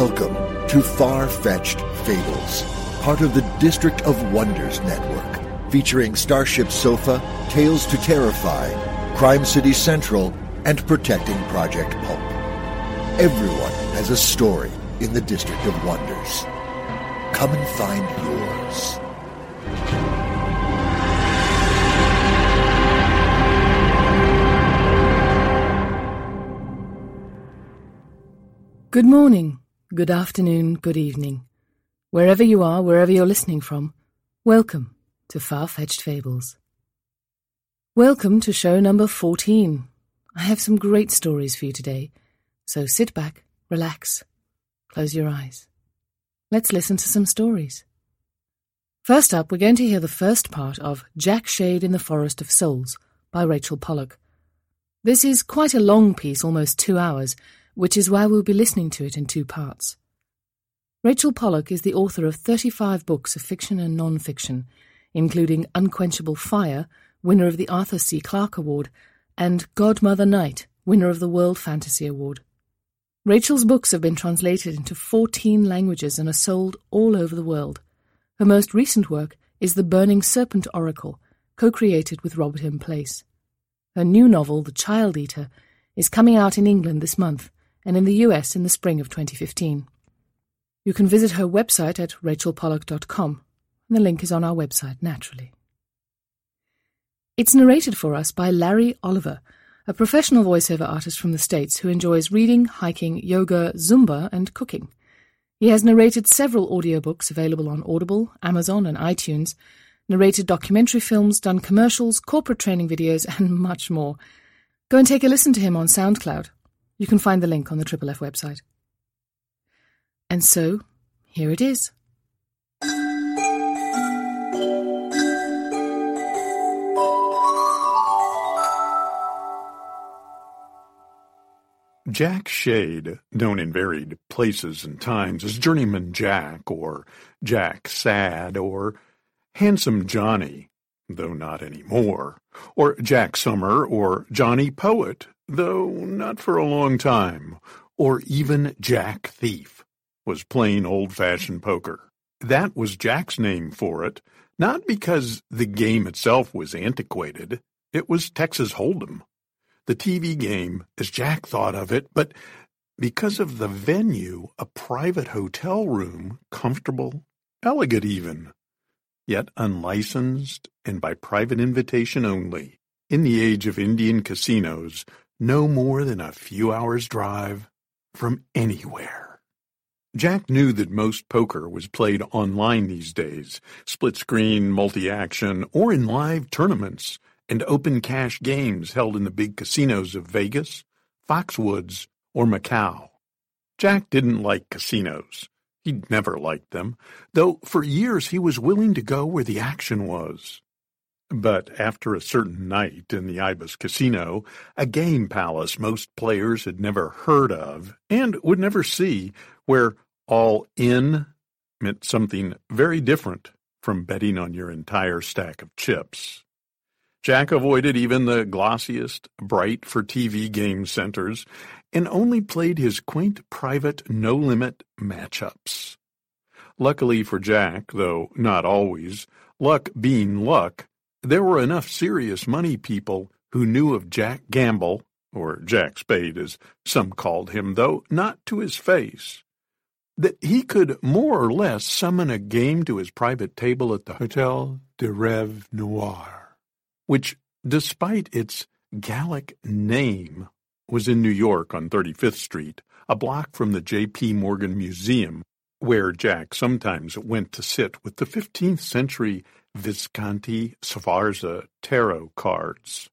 Welcome to Far Fetched Fables, part of the District of Wonders network, featuring Starship Sofa, Tales to Terrify, Crime City Central, and Protecting Project Pulp. Everyone has a story in the District of Wonders. Come and find yours. Good morning, good afternoon, good evening. Wherever you are, wherever you're listening from, welcome to Far Fetched Fables. Welcome to show number 14. I have some great stories for you today, so sit back, relax, close your eyes. Let's listen to some stories. First up, we're going to hear the first part of Jack Shade in the Forest of Souls by Rachel Pollack. This is quite a long piece, almost two hours, which is why we'll be listening to it in two parts. Rachel Pollack is the author of 35 books of fiction and non fiction, including Unquenchable Fire, winner of the Arthur C. Clarke Award, and Godmother Night, winner of the World Fantasy Award. Rachel's books have been translated into 14 languages and are sold all over the world. Her most recent work is The Burning Serpent Oracle, co created with Robert M. Place. Her new novel, The Child Eater, is coming out in England this month and in the US in the spring of 2015. You can visit her website at rachelpollack.com, and the link is on our website naturally. It's narrated for us by Larry Oliver, a professional voiceover artist from the States who enjoys reading, hiking, yoga, Zumba, and cooking. He has narrated several audiobooks available on Audible, Amazon, and iTunes, narrated documentary films, done commercials, corporate training videos, and much more. Go and take a listen to him on SoundCloud. You can find the link on the Triple F website. And so, here it is. Jack Shade, known in varied places and times as Journeyman Jack, or Jack Sad, or Handsome Johnny, though not any more, or Jack Summer, or Johnny Poet, though not for a long time, or even Jack Thief, was plain old-fashioned poker. That was Jack's name for it, not because the game itself was antiquated. It was Texas Hold'em the TV game as Jack thought of it, but because of the venue, a private hotel room, comfortable, elegant even, yet unlicensed and by private invitation only. In the age of Indian casinos, no more than a few hours' drive from anywhere. Jack knew that most poker was played online these days, split screen, multi action, or in live tournaments and open cash games held in the big casinos of Vegas, Foxwoods, or Macau. Jack didn't like casinos. He'd never liked them, though for years he was willing to go where the action was. But after a certain night in the Ibis Casino, a game palace most players had never heard of and would never see, where all in meant something very different from betting on your entire stack of chips. Jack avoided even the glossiest, bright for TV game centers and only played his quaint private no-limit matchups. Luckily for Jack, though not always, luck being luck, there were enough serious money people who knew of Jack Gamble, or Jack Spade as some called him, though not to his face, that he could more or less summon a game to his private table at the Hotel de Rêve Noir, which, despite its Gallic name, was in New York on 35th Street, a block from the J.P. Morgan Museum, where Jack sometimes went to sit with the 15th century Visconti Sforza tarot cards.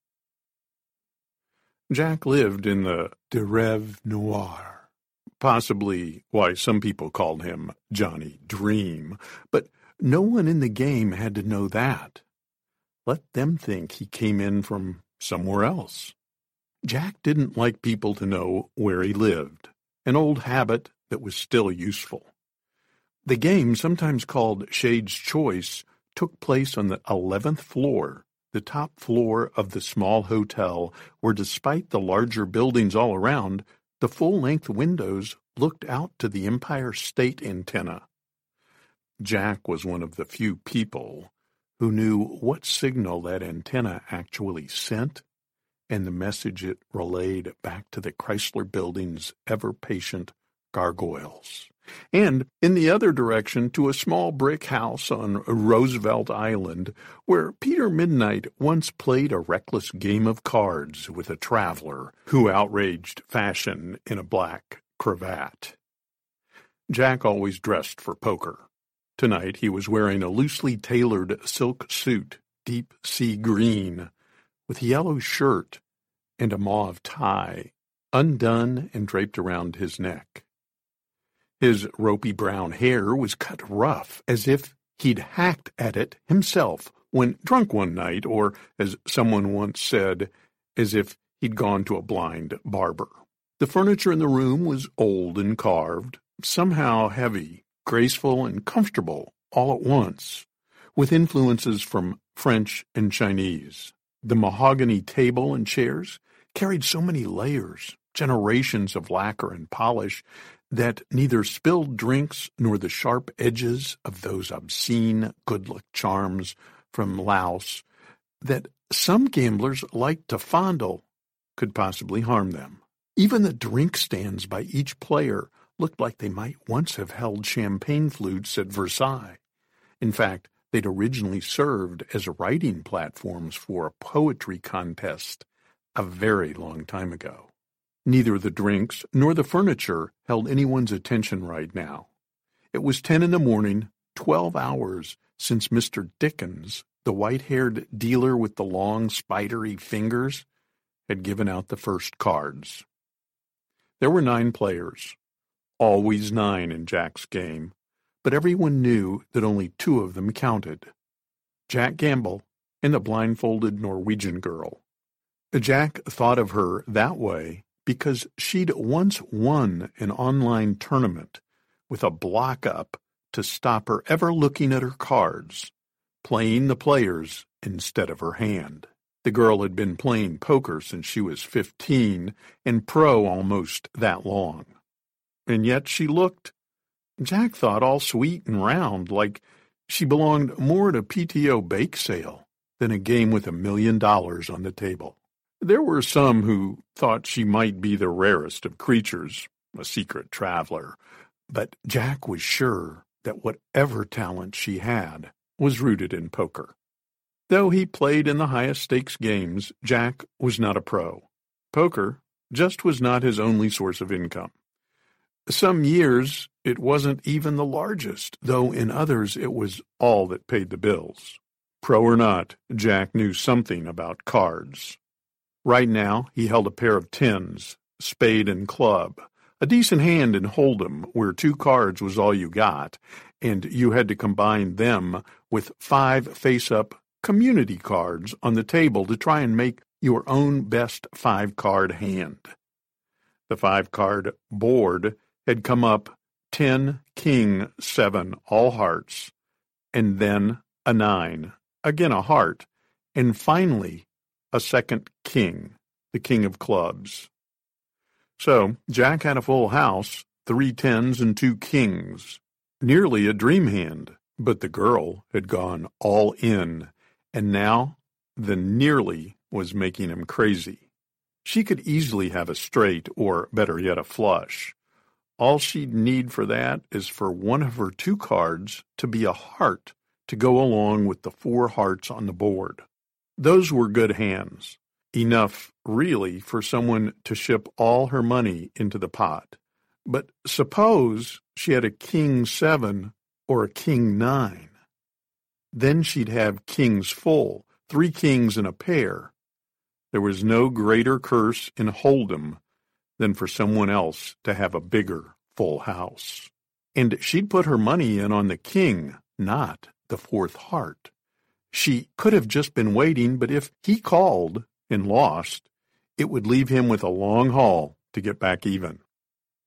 Jack lived in the De Rêve Noir, possibly why some people called him Johnny Dream, but no one in the game had to know that. Let them think he came in from somewhere else. Jack didn't like people to know where he lived, an old habit that was still useful. The game, sometimes called Shade's Choice, took place on the 11th floor, the top floor of the small hotel, where despite the larger buildings all around, the full-length windows looked out to the Empire State Antenna. Jack was one of the few people who knew what signal that antenna actually sent and the message it relayed back to the Chrysler Building's ever-patient gargoyles and in the other direction to a small brick house on Roosevelt Island, where Peter Midnight once played a reckless game of cards with a traveler who outraged fashion in a black cravat. Jack always dressed for poker. Tonight he was wearing a loosely tailored silk suit, deep sea green, with a yellow shirt and a mauve tie, undone and draped around his neck. His ropey brown hair was cut rough, as if he'd hacked at it himself when drunk one night, or, as someone once said, as if he'd gone to a blind barber. The furniture in the room was old and carved, somehow heavy, graceful, and comfortable all at once, with influences from French and Chinese. The mahogany table and chairs carried so many layers, generations of lacquer and polish, that neither spilled drinks nor the sharp edges of those obscene good luck charms from Laos that some gamblers like to fondle could possibly harm them. Even the drink stands by each player looked like they might once have held champagne flutes at Versailles. In fact, they'd originally served as writing platforms for a poetry contest a very long time ago. Neither the drinks nor the furniture held anyone's attention right now. It was ten in the morning, twelve hours since Mr. Dickens, the white-haired dealer with the long, spidery fingers, had given out the first cards. There were nine players, always nine in Jack's game, but everyone knew that only two of them counted. Jack Gamble and the blindfolded Norwegian girl. Jack thought of her that way because she'd once won an online tournament with a block up to stop her ever looking at her cards, playing the players instead of her hand. The girl had been playing poker since she was fifteen and pro almost that long. And yet she looked, Jack thought, all sweet and round, like she belonged more to PTO bake sale than a game with a million dollars on the table. There were some who thought she might be the rarest of creatures, a secret traveler, but Jack was sure that whatever talent she had was rooted in poker. Though he played in the highest stakes games, Jack was not a pro. Poker just was not his only source of income. Some years it wasn't even the largest, though in others it was all that paid the bills. Pro or not, Jack knew something about cards. Right now, he held a pair of tens, spade and club, a decent hand in Hold'em, where two cards was all you got, and you had to combine them with five face-up community cards on the table to try and make your own best five-card hand. The five-card board had come up 10, king, 7, all hearts, and then a 9, again a heart, and finally a second king, the king of clubs. So Jack had a full house, three tens and two kings. Nearly a dream hand, but the girl had gone all in, and now the nearly was making him crazy. She could easily have a straight, or better yet, a flush. All she'd need for that is for one of her two cards to be a heart to go along with the four hearts on the board. Those were good hands. Enough, really, for someone to ship all her money into the pot. But suppose she had a king seven or a king nine. Then she'd have kings full, three kings in a pair. There was no greater curse in Hold'em than for someone else to have a bigger full house. And she'd put her money in on the king, not the fourth heart. She could have just been waiting, but if he called and lost, it would leave him with a long haul to get back even.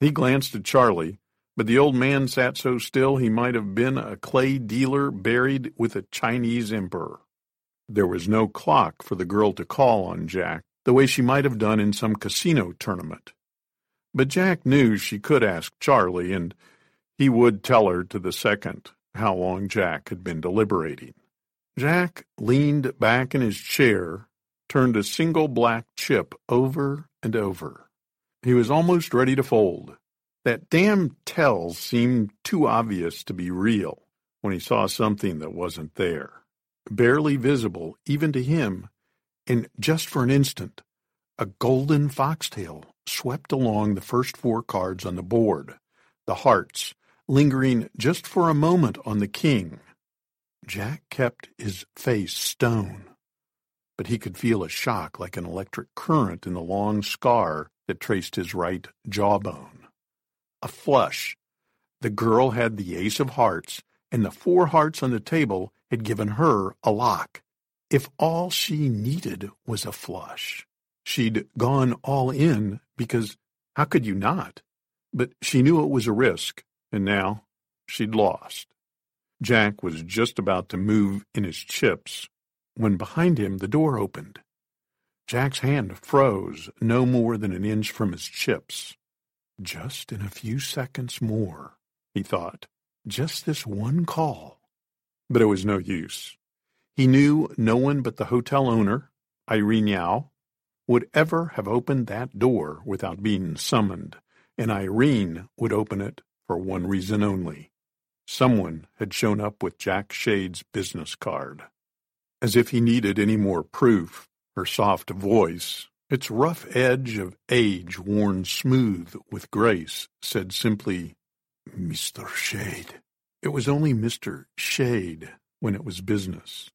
He glanced at Charlie, but the old man sat so still he might have been a clay dealer buried with a Chinese emperor. There was no clock for the girl to call on Jack, the way she might have done in some casino tournament. But Jack knew she could ask Charlie, and he would tell her to the second how long Jack had been deliberating. Jack leaned back in his chair, turned a single black chip over and over. He was almost ready to fold. That damn tell seemed too obvious to be real when he saw something that wasn't there, barely visible even to him, and just for an instant, a golden foxtail swept along the first four cards on the board, the hearts, lingering just for a moment on the king. Jack kept his face stone, but he could feel a shock like an electric current in the long scar that traced his right jawbone. A flush. The girl had the ace of hearts, and the four hearts on the table had given her a lock. If all she needed was a flush, she'd gone all in because how could you not? But she knew it was a risk, and now she'd lost. Jack was just about to move in his chips when behind him the door opened. Jack's hand froze no more than an inch from his chips. Just in a few seconds more, he thought. Just this one call. But it was no use. He knew no one but the hotel owner, Irene Yao, would ever have opened that door without being summoned, and Irene would open it for one reason only. Someone had shown up with Jack Shade's business card. As if he needed any more proof, her soft voice, its rough edge of age worn smooth with grace, said simply, Mr. Shade. It was only Mr. Shade when it was business.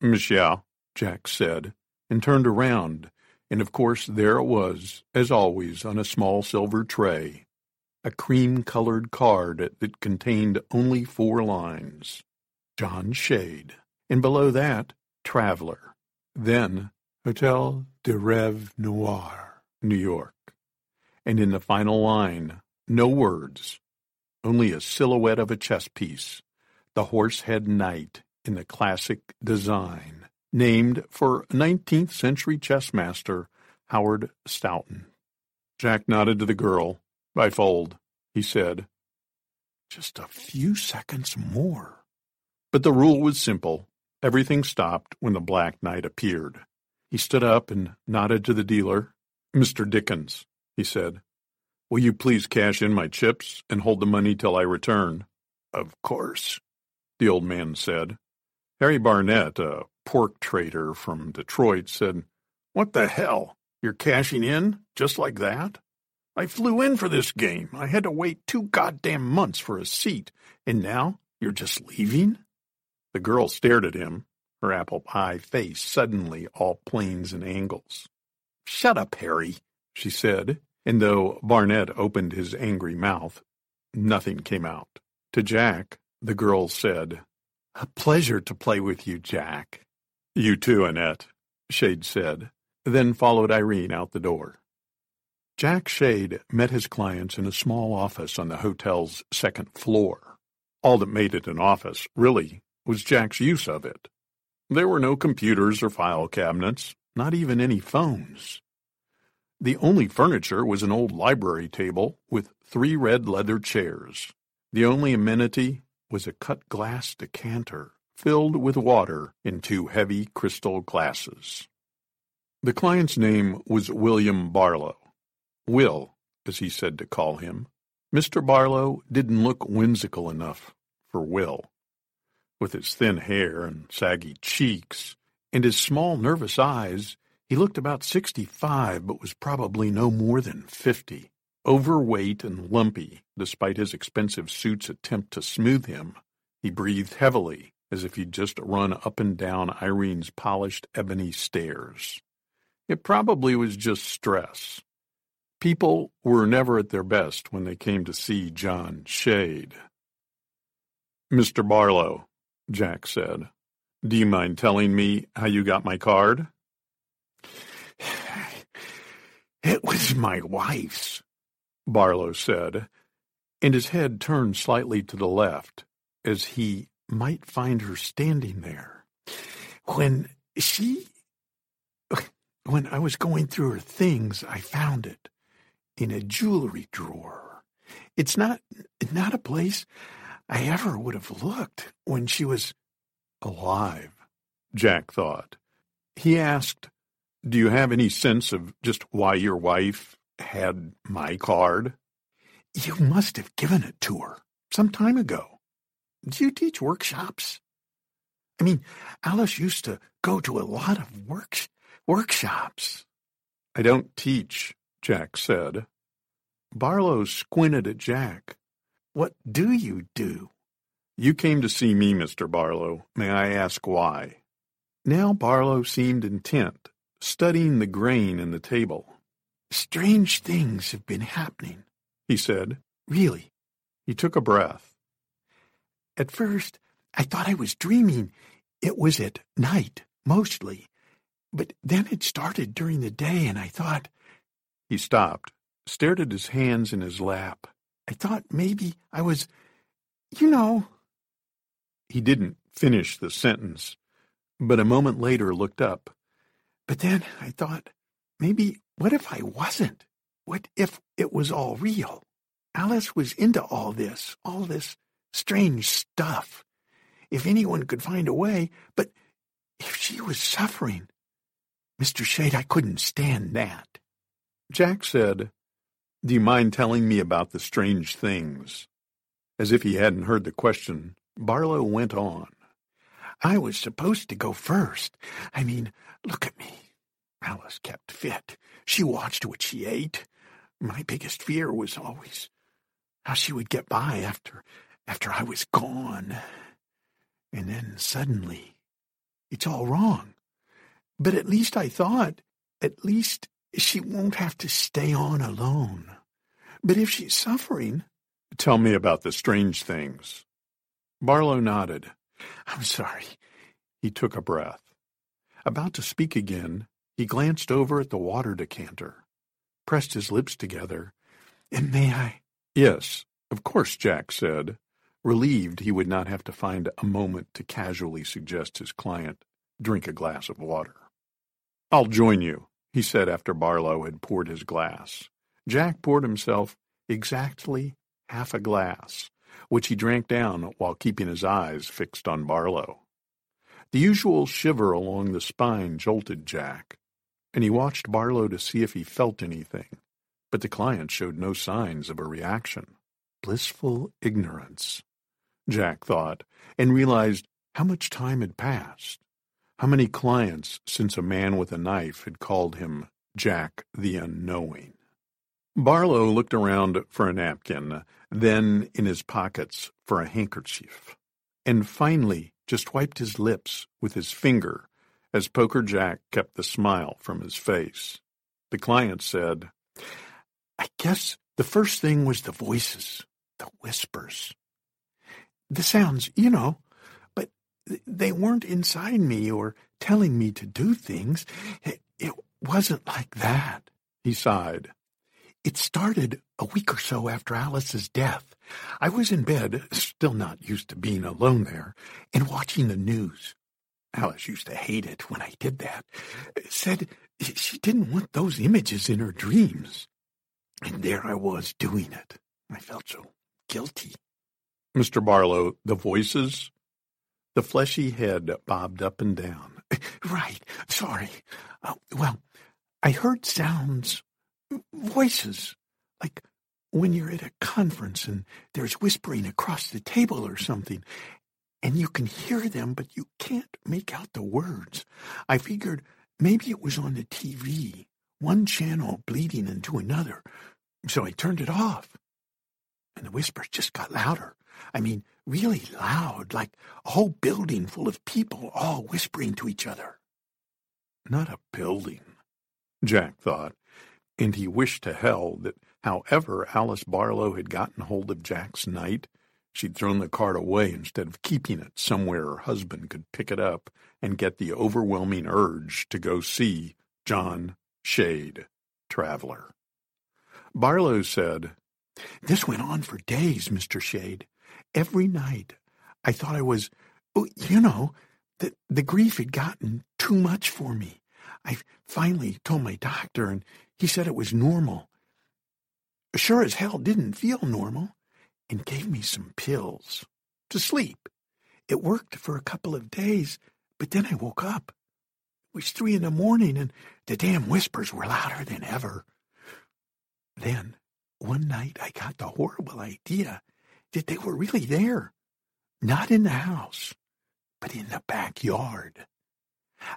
Michelle, Jack said, and turned around, and of course there it was, as always, on a small silver tray, a cream-colored card that contained only four lines. John Shade. And below that, Traveler. Then, Hotel de Rêve Noir, New York. And in the final line, no words, only a silhouette of a chess piece, the Horsehead Knight in the classic design, named for 19th century chess master Howard Staunton. Jack nodded to the girl, I fold, he said. Just a few seconds more. But the rule was simple. Everything stopped when the Black Knight appeared. He stood up and nodded to the dealer. Mr. Dickens, he said, will you please cash in my chips and hold the money till I return? Of course, the old man said. Harry Barnett, a pork trader from Detroit, said, What the hell? You're cashing in just like that? I flew in for this game. I had to wait two goddamn months for a seat, and now you're just leaving? The girl stared at him, her apple pie face suddenly all planes and angles. Shut up, Harry, she said, and though Barnett opened his angry mouth, nothing came out. To Jack, the girl said, A pleasure to play with you, Jack. You too, Annette, Shade said, then followed Irene out the door. Jack Shade met his clients in a small office on the hotel's second floor. All that made it an office, really, was Jack's use of it. There were no computers or file cabinets, not even any phones. The only furniture was an old library table with three red leather chairs. The only amenity was a cut glass decanter filled with water in two heavy crystal glasses. The client's name was William Barlow. Will, as he said to call him. Mr. Barlow didn't look whimsical enough for Will. With his thin hair and saggy cheeks and his small nervous eyes, he looked about sixty-five but was probably no more than fifty. Overweight and lumpy, despite his expensive suit's attempt to smooth him, he breathed heavily as if he'd just run up and down Irene's polished ebony stairs. It probably was just stress. People were never at their best when they came to see John Shade. Mr. Barlow, Jack said, do you mind telling me how you got my card? It was my wife's, Barlow said, and his head turned slightly to the left, as he might find her standing there. When she... When I was going through her things, I found it in a jewelry drawer. It's not not a place I ever would have looked when she was alive, Jack thought. He asked, Do you have any sense of just why your wife had my card? You must have given it to her some time ago. Do you teach workshops? I mean, Alice used to go to a lot of work, workshops. I don't teach, Jack said. Barlow squinted at Jack. What do you do? You came to see me, Mr. Barlow. May I ask why? Now Barlow seemed intent, studying the grain in the table. Strange things have been happening, he said. Really. He took a breath. At first, I thought I was dreaming. It was at night, mostly. But then it started during the day, and I thought... He stopped, stared at his hands in his lap. I thought maybe I was... You know... He didn't finish the sentence, but a moment later looked up. But then I thought, maybe what if I wasn't? What if it was all real? Alice was into all this, all this strange stuff. If anyone could find a way, but if she was suffering, Mr. Shade, I couldn't stand that. Jack said, Do you mind telling me about the strange things? As if he hadn't heard the question, Barlow went on. I was supposed to go first. I mean, look at me. Alice kept fit. She watched what she ate. My biggest fear was always how she would get by after after I was gone. And then suddenly, it's all wrong. But at least I thought, at least she won't have to stay on alone. But if she's suffering... Tell me about the strange things. Barlow nodded. I'm sorry. He took a breath. About to speak again, he glanced over at the water decanter, pressed his lips together. And may I? Yes, of course, Jack said, relieved he would not have to find a moment to casually suggest his client drink a glass of water. I'll join you, he said after Barlow had poured his glass. Jack poured himself exactly half a glass, which he drank down while keeping his eyes fixed on Barlow. The usual shiver along the spine jolted Jack, and he watched Barlow to see if he felt anything, but the client showed no signs of a reaction. Blissful ignorance, Jack thought, and realized how much time had passed. How many clients since a man with a knife had called him Jack the Unknowing? Barlow looked around for a napkin, then in his pockets for a handkerchief, and finally just wiped his lips with his finger as Poker Jack kept the smile from his face. The client said, I guess the first thing was the voices, the whispers. The sounds, you know, they weren't inside me or telling me to do things. It, it wasn't like that, he sighed. It started a week or so after Alice's death. I was in bed, still not used to being alone there, and watching the news. Alice used to hate it when I did that. Said she didn't want those images in her dreams. And there I was doing it. I felt so guilty. Mr. Barlow, the voices? The fleshy head bobbed up and down. Right. Sorry. Uh, well, I heard sounds, voices, like when you're at a conference and there's whispering across the table or something, and you can hear them, but you can't make out the words. I figured maybe it was on the TV, one channel bleeding into another, so I turned it off. And the whispers just got louder. I mean, really loud, like a whole building full of people all whispering to each other. Not a building, Jack thought, and he wished to hell that however Alice Barlow had gotten hold of Jack's knight, she'd thrown the card away instead of keeping it somewhere her husband could pick it up and get the overwhelming urge to go see John Shade, Traveler. Barlow said, This went on for days, Mr. Shade. Every night I thought I was, oh, you know, that the grief had gotten too much for me. I finally told my doctor, and he said it was normal. Sure as hell didn't feel normal, and gave me some pills to sleep. It worked for a couple of days, but then I woke up. It was three in the morning, and the damn whispers were louder than ever. Then, one night, I got the horrible idea that they were really there, not in the house, but in the backyard.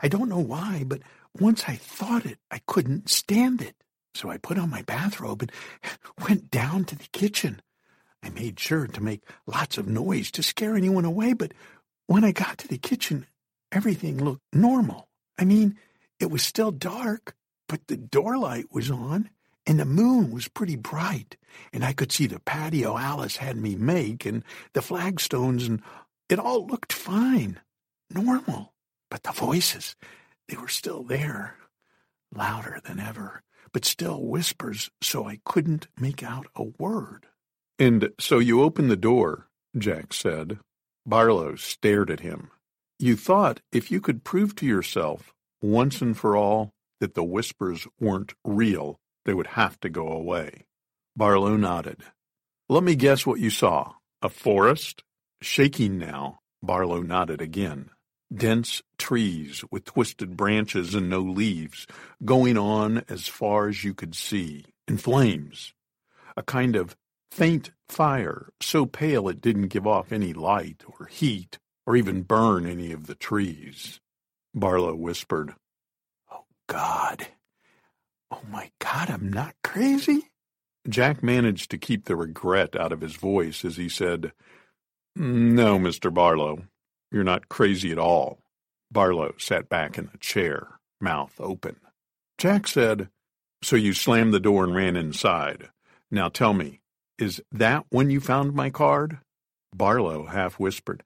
I don't know why, but once I thought it, I couldn't stand it. So I put on my bathrobe and went down to the kitchen. I made sure to make lots of noise to scare anyone away, but when I got to the kitchen, everything looked normal. I mean, it was still dark, but the door light was on, and the moon was pretty bright, and I could see the patio Alice had me make, and the flagstones, and it all looked fine, normal. But the voices, they were still there, louder than ever, but still whispers, so I couldn't make out a word. And so you opened the door, Jack said. Barlow stared at him. You thought if you could prove to yourself, once and for all, that the whispers weren't real, they would have to go away. Barlow nodded. Let me guess what you saw. A forest? Shaking now, Barlow nodded again. Dense trees with twisted branches and no leaves, going on as far as you could see, in flames. A kind of faint fire, so pale it didn't give off any light or heat or even burn any of the trees. Barlow whispered, Oh, God. Oh, my God, I'm not crazy? Jack managed to keep the regret out of his voice as he said, No, Mr. Barlow, you're not crazy at all. Barlow sat back in the chair, mouth open. Jack said, So you slammed the door and ran inside. Now tell me, is that when you found my card? Barlow half whispered,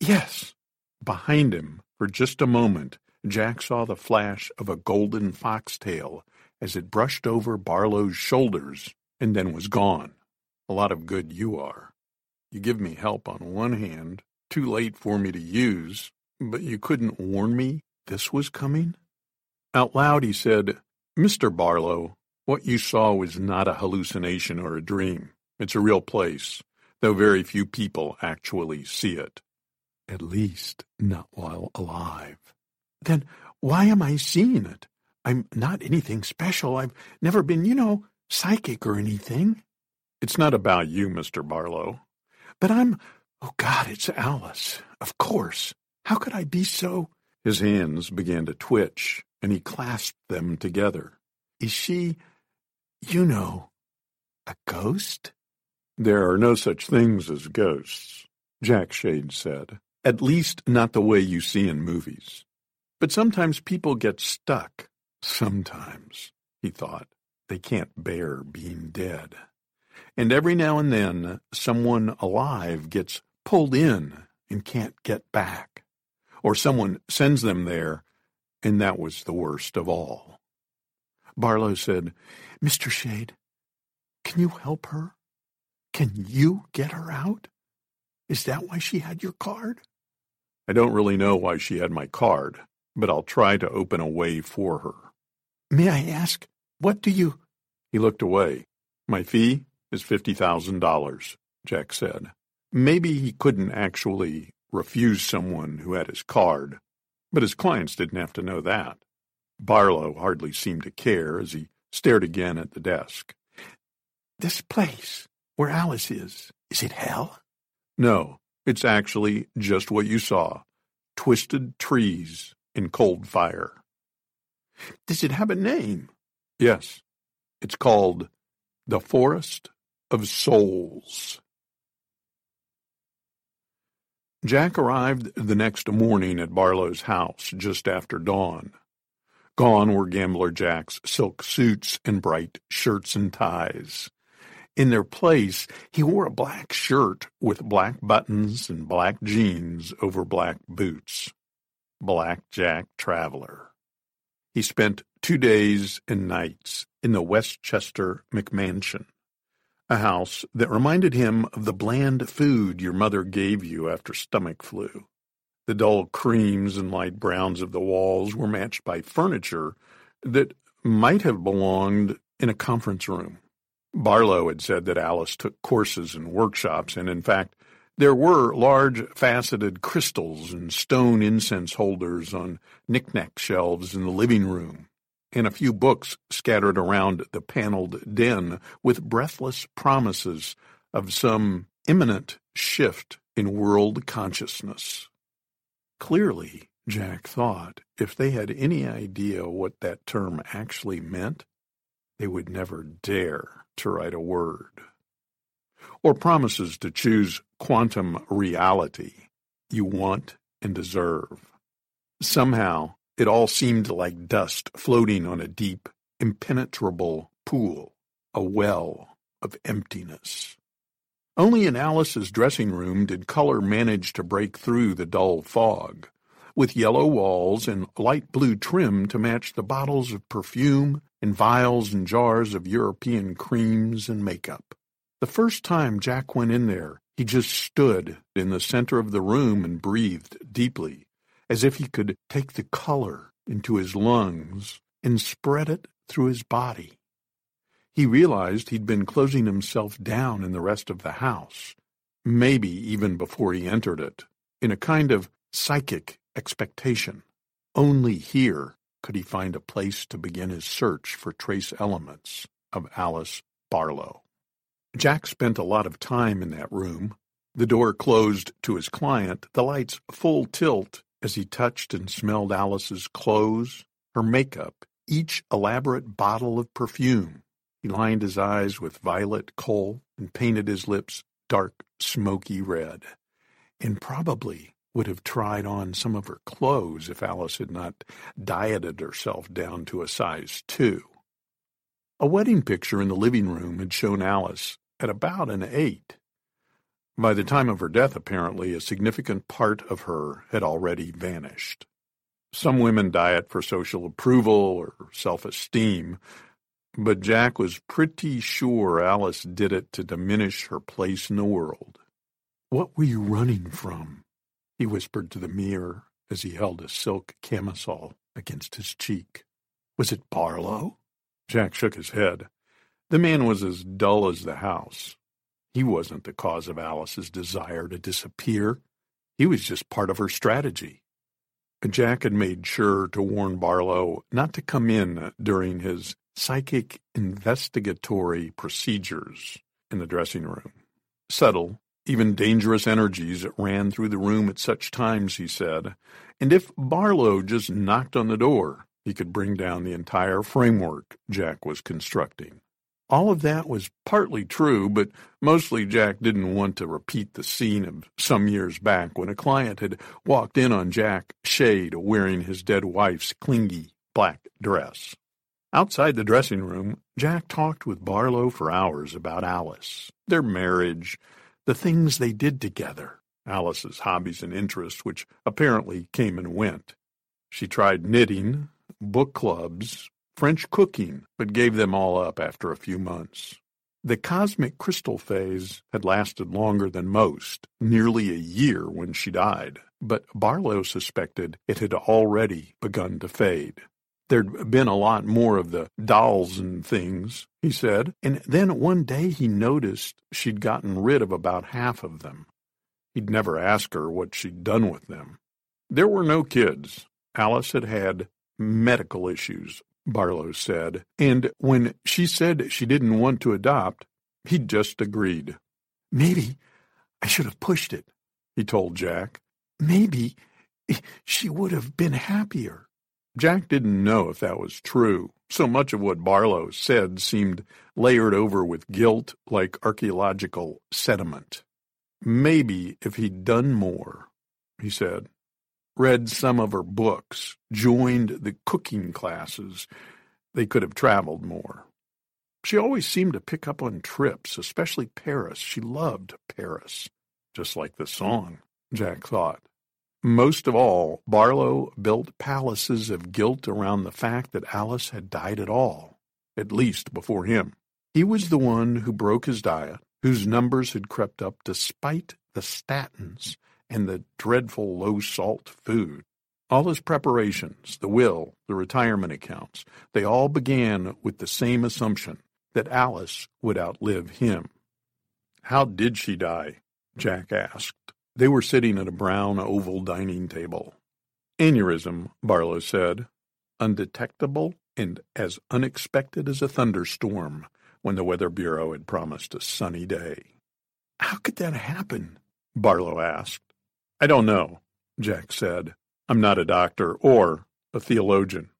Yes. Behind him, for just a moment, Jack saw the flash of a golden foxtail as it brushed over Barlow's shoulders and then was gone. A lot of good you are. You give me help on one hand, too late for me to use, but you couldn't warn me this was coming? Out loud he said, Mr. Barlow, what you saw was not a hallucination or a dream. It's a real place, though very few people actually see it. At least not while alive. Then why am I seeing it? I'm not anything special. I've never been, you know, psychic or anything. It's not about you, Mr. Barlow. But I'm, oh God, it's Alice. Of course. How could I be so? His hands began to twitch, and he clasped them together. Is she, you know, a ghost? There are no such things as ghosts, Jack Shade said. At least not the way you see in movies. But sometimes people get stuck. Sometimes, he thought. They can't bear being dead. And every now and then, someone alive gets pulled in and can't get back. Or someone sends them there, and that was the worst of all. Barlow said, Mr. Shade, can you help her? Can you get her out? Is that why she had your card? I don't really know why she had my card, but I'll try to open a way for her. May I ask, what do you... He looked away. My fee is $50,000, Jack said. Maybe he couldn't actually refuse someone who had his card, but his clients didn't have to know that. Barlow hardly seemed to care as he stared again at the desk. This place, where Alice is, is it hell? No, it's actually just what you saw twisted trees in cold fire. Does it have a name? Yes. It's called The Forest of Souls. Jack arrived the next morning at Barlow's house just after dawn. Gone were Gambler Jack's silk suits and bright shirts and ties. In their place, he wore a black shirt with black buttons and black jeans over black boots. Black Jack Traveler. He spent two days and nights in the Westchester McMansion, a house that reminded him of the bland food your mother gave you after stomach flu. The dull creams and light browns of the walls were matched by furniture that might have belonged in a conference room. Barlow had said that Alice took courses and workshops, and in fact, there were large faceted crystals and stone incense holders on knick-knack shelves in the living room, and a few books scattered around the paneled den with breathless promises of some imminent shift in world consciousness. Clearly, Jack thought, if they had any idea what that term actually meant, they would never dare to write a word. Or promises to choose quantum reality you want and deserve. Somehow, it all seemed like dust floating on a deep, impenetrable pool, a well of emptiness. Only in Alice's dressing room did color manage to break through the dull fog, with yellow walls and light blue trim to match the bottles of perfume and vials and jars of European creams and makeup. The first time Jack went in there, he just stood in the center of the room and breathed deeply, as if he could take the color into his lungs and spread it through his body. He realized he'd been closing himself down in the rest of the house, maybe even before he entered it, in a kind of psychic expectation. Only here could he find a place to begin his search for trace elements of Alice Barlow. Jack spent a lot of time in that room, the door closed to his client, the lights full tilt as he touched and smelled Alice's clothes, her makeup, each elaborate bottle of perfume, he lined his eyes with violet kohl and painted his lips dark, smoky red, and probably would have tried on some of her clothes if Alice had not dieted herself down to a size two. A wedding picture in the living room had shown Alice at about an eight. By the time of her death, apparently, a significant part of her had already vanished. Some women diet for social approval or self-esteem, but Jack was pretty sure Alice did it to diminish her place in the world. What were you running from? he whispered to the mirror as he held a silk camisole against his cheek. Was it Barlow? Jack shook his head. The man was as dull as the house. He wasn't the cause of Alice's desire to disappear. He was just part of her strategy. Jack had made sure to warn Barlow not to come in during his psychic investigatory procedures in the dressing room. Subtle, even dangerous energies ran through the room at such times, he said, and if Barlow just knocked on the door, he could bring down the entire framework Jack was constructing. All of that was partly true, but mostly Jack didn't want to repeat the scene of some years back when a client had walked in on Jack Shade wearing his dead wife's clingy black dress. Outside the dressing room, Jack talked with Barlow for hours about Alice, their marriage, the things they did together, Alice's hobbies and interests, which apparently came and went. She tried knitting, book clubs, French cooking, but gave them all up after a few months. The cosmic crystal phase had lasted longer than most, nearly a year when she died. but Barlow suspected it had already begun to fade. There'd been a lot more of the dolls and things, he said, and then one day he noticed she'd gotten rid of about half of them. He'd never ask her what she'd done with them. There were no kids. Alice had had medical issues, Barlow said, and when she said she didn't want to adopt, he just agreed. Maybe I should have pushed it, he told Jack. Maybe she would have been happier. Jack didn't know if that was true. So much of what Barlow said seemed layered over with guilt like archaeological sediment. Maybe if he'd done more, he said, read some of her books, joined the cooking classes, they could have traveled more. She always seemed to pick up on trips, especially Paris. She loved Paris, just like the song, Jack thought. Most of all, Barlow built palaces of guilt around the fact that Alice had died at all, at least before him. He was the one who broke his diet, whose numbers had crept up despite the statins and the dreadful low-salt food. All his preparations, the will, the retirement accounts, they all began with the same assumption that Alice would outlive him. How did she die? Jack asked. They were sitting at a brown oval dining table. Aneurysm, Barlow said, undetectable and as unexpected as a thunderstorm when the Weather Bureau had promised a sunny day. How could that happen? Barlow asked. I don't know, Jack said. I'm not a doctor or a theologian.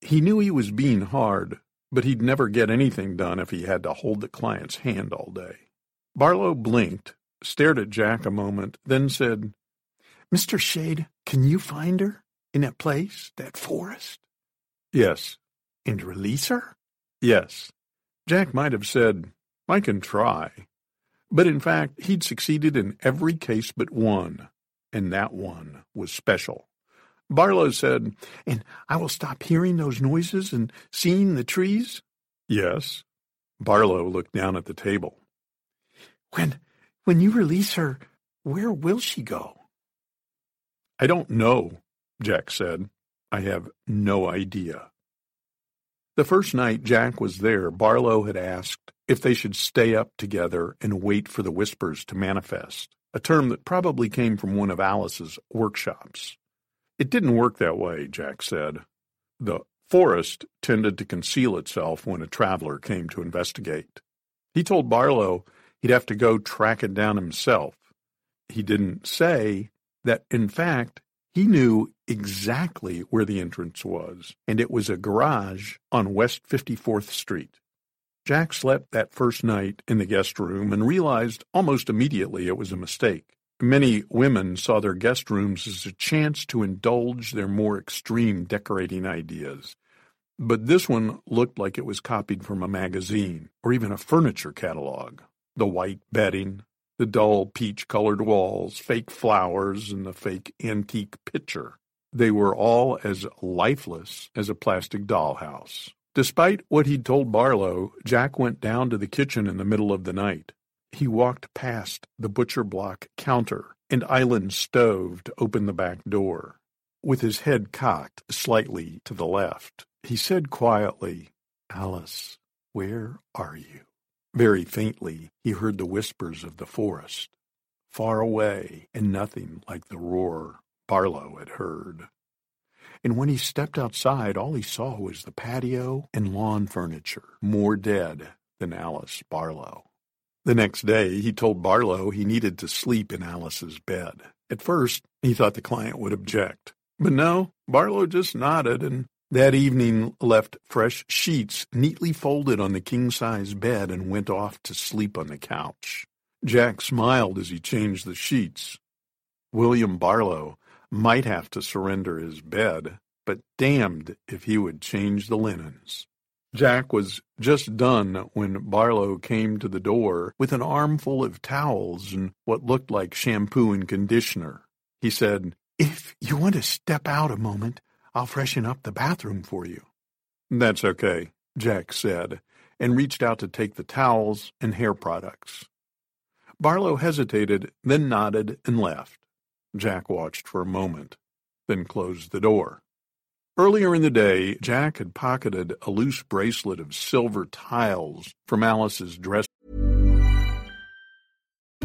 He knew he was being hard, but he'd never get anything done if he had to hold the client's hand all day. Barlow blinked stared at Jack a moment, then said, Mr. Shade, can you find her in that place, that forest? Yes. And release her? Yes. Jack might have said, I can try. But in fact, he'd succeeded in every case but one, and that one was special. Barlow said, And I will stop hearing those noises and seeing the trees? Yes. Barlow looked down at the table. When when you release her, where will she go? I don't know, Jack said. I have no idea. The first night Jack was there, Barlow had asked if they should stay up together and wait for the whispers to manifest, a term that probably came from one of Alice's workshops. It didn't work that way, Jack said. The forest tended to conceal itself when a traveler came to investigate. He told Barlow He'd have to go track it down himself. He didn't say that, in fact, he knew exactly where the entrance was, and it was a garage on West 54th Street. Jack slept that first night in the guest room and realized almost immediately it was a mistake. Many women saw their guest rooms as a chance to indulge their more extreme decorating ideas. But this one looked like it was copied from a magazine or even a furniture catalog the white bedding, the dull peach-colored walls, fake flowers, and the fake antique picture. They were all as lifeless as a plastic dollhouse. Despite what he'd told Barlow, Jack went down to the kitchen in the middle of the night. He walked past the butcher block counter and island stove to open the back door. With his head cocked slightly to the left, he said quietly, Alice, where are you? Very faintly he heard the whispers of the forest, far away and nothing like the roar Barlow had heard. And when he stepped outside, all he saw was the patio and lawn furniture, more dead than Alice Barlow. The next day, he told Barlow he needed to sleep in Alice's bed. At first, he thought the client would object. But no, Barlow just nodded and that evening left fresh sheets neatly folded on the king-size bed and went off to sleep on the couch. Jack smiled as he changed the sheets. William Barlow might have to surrender his bed, but damned if he would change the linens. Jack was just done when Barlow came to the door with an armful of towels and what looked like shampoo and conditioner. He said, If you want to step out a moment, I'll freshen up the bathroom for you. That's okay, Jack said, and reached out to take the towels and hair products. Barlow hesitated, then nodded and left. Jack watched for a moment, then closed the door. Earlier in the day, Jack had pocketed a loose bracelet of silver tiles from Alice's dress.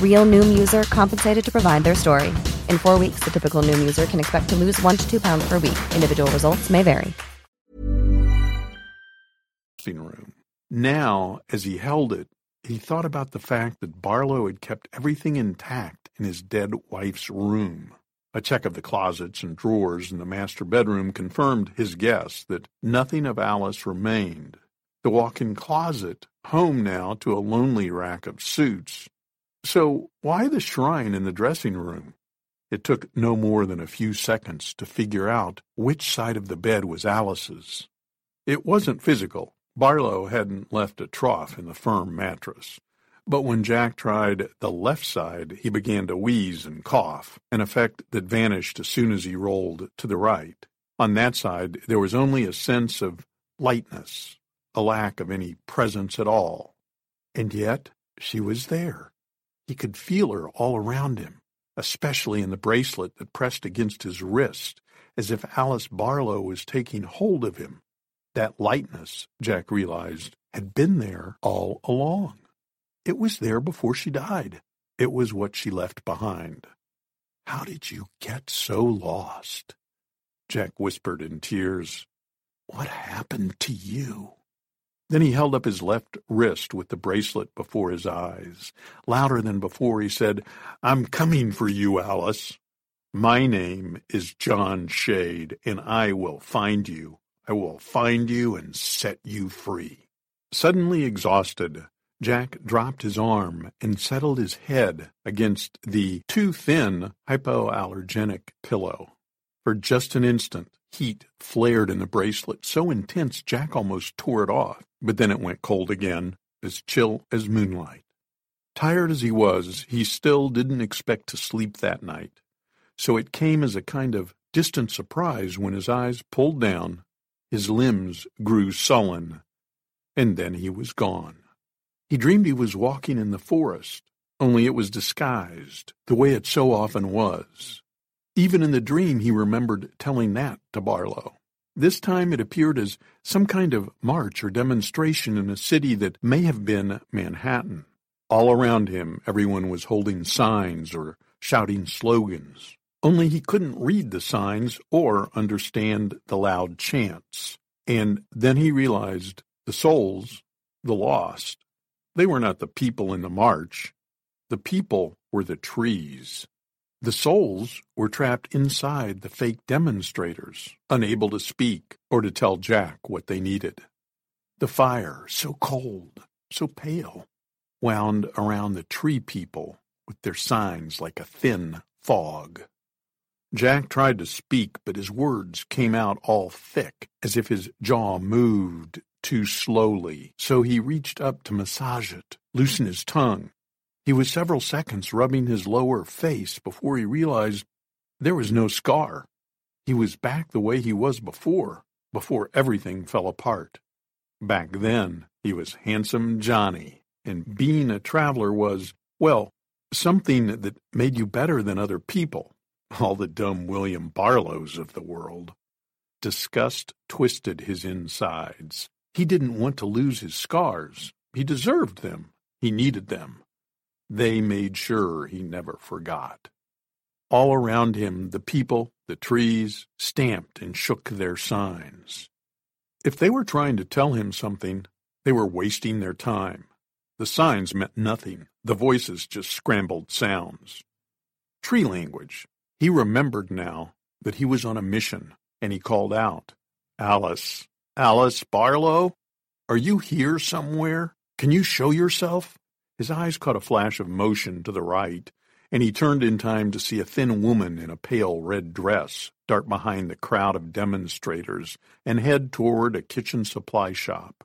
Real Noom user compensated to provide their story. In four weeks, the typical Noom user can expect to lose one to two pounds per week. Individual results may vary. room. Now, as he held it, he thought about the fact that Barlow had kept everything intact in his dead wife's room. A check of the closets and drawers in the master bedroom confirmed his guess that nothing of Alice remained. The walk-in closet, home now to a lonely rack of suits. So why the shrine in the dressing room? It took no more than a few seconds to figure out which side of the bed was Alice's. It wasn't physical. Barlow hadn't left a trough in the firm mattress. But when Jack tried the left side, he began to wheeze and cough, an effect that vanished as soon as he rolled to the right. On that side, there was only a sense of lightness, a lack of any presence at all. And yet, she was there. He could feel her all around him, especially in the bracelet that pressed against his wrist, as if Alice Barlow was taking hold of him. That lightness, Jack realized, had been there all along. It was there before she died. It was what she left behind. How did you get so lost? Jack whispered in tears. What happened to you? Then he held up his left wrist with the bracelet before his eyes. Louder than before, he said, I'm coming for you, Alice. My name is John Shade, and I will find you. I will find you and set you free. Suddenly exhausted, Jack dropped his arm and settled his head against the too thin hypoallergenic pillow. For just an instant, heat flared in the bracelet so intense Jack almost tore it off, but then it went cold again, as chill as moonlight. Tired as he was, he still didn't expect to sleep that night, so it came as a kind of distant surprise when his eyes pulled down, his limbs grew sullen, and then he was gone. He dreamed he was walking in the forest, only it was disguised, the way it so often was. Even in the dream, he remembered telling that to Barlow. This time it appeared as some kind of march or demonstration in a city that may have been Manhattan. All around him, everyone was holding signs or shouting slogans. Only he couldn't read the signs or understand the loud chants. And then he realized the souls, the lost, they were not the people in the march. The people were the trees. The souls were trapped inside the fake demonstrators, unable to speak or to tell Jack what they needed. The fire, so cold, so pale, wound around the tree people with their signs like a thin fog. Jack tried to speak, but his words came out all thick, as if his jaw moved too slowly, so he reached up to massage it, loosen his tongue. He was several seconds rubbing his lower face before he realized there was no scar. He was back the way he was before, before everything fell apart. Back then, he was Handsome Johnny, and being a traveler was, well, something that made you better than other people, all the dumb William Barlows of the world. Disgust twisted his insides. He didn't want to lose his scars. He deserved them. He needed them. They made sure he never forgot. All around him, the people, the trees, stamped and shook their signs. If they were trying to tell him something, they were wasting their time. The signs meant nothing. The voices just scrambled sounds. Tree language. He remembered now that he was on a mission, and he called out, Alice, Alice Barlow? Are you here somewhere? Can you show yourself? His eyes caught a flash of motion to the right, and he turned in time to see a thin woman in a pale red dress dart behind the crowd of demonstrators and head toward a kitchen supply shop.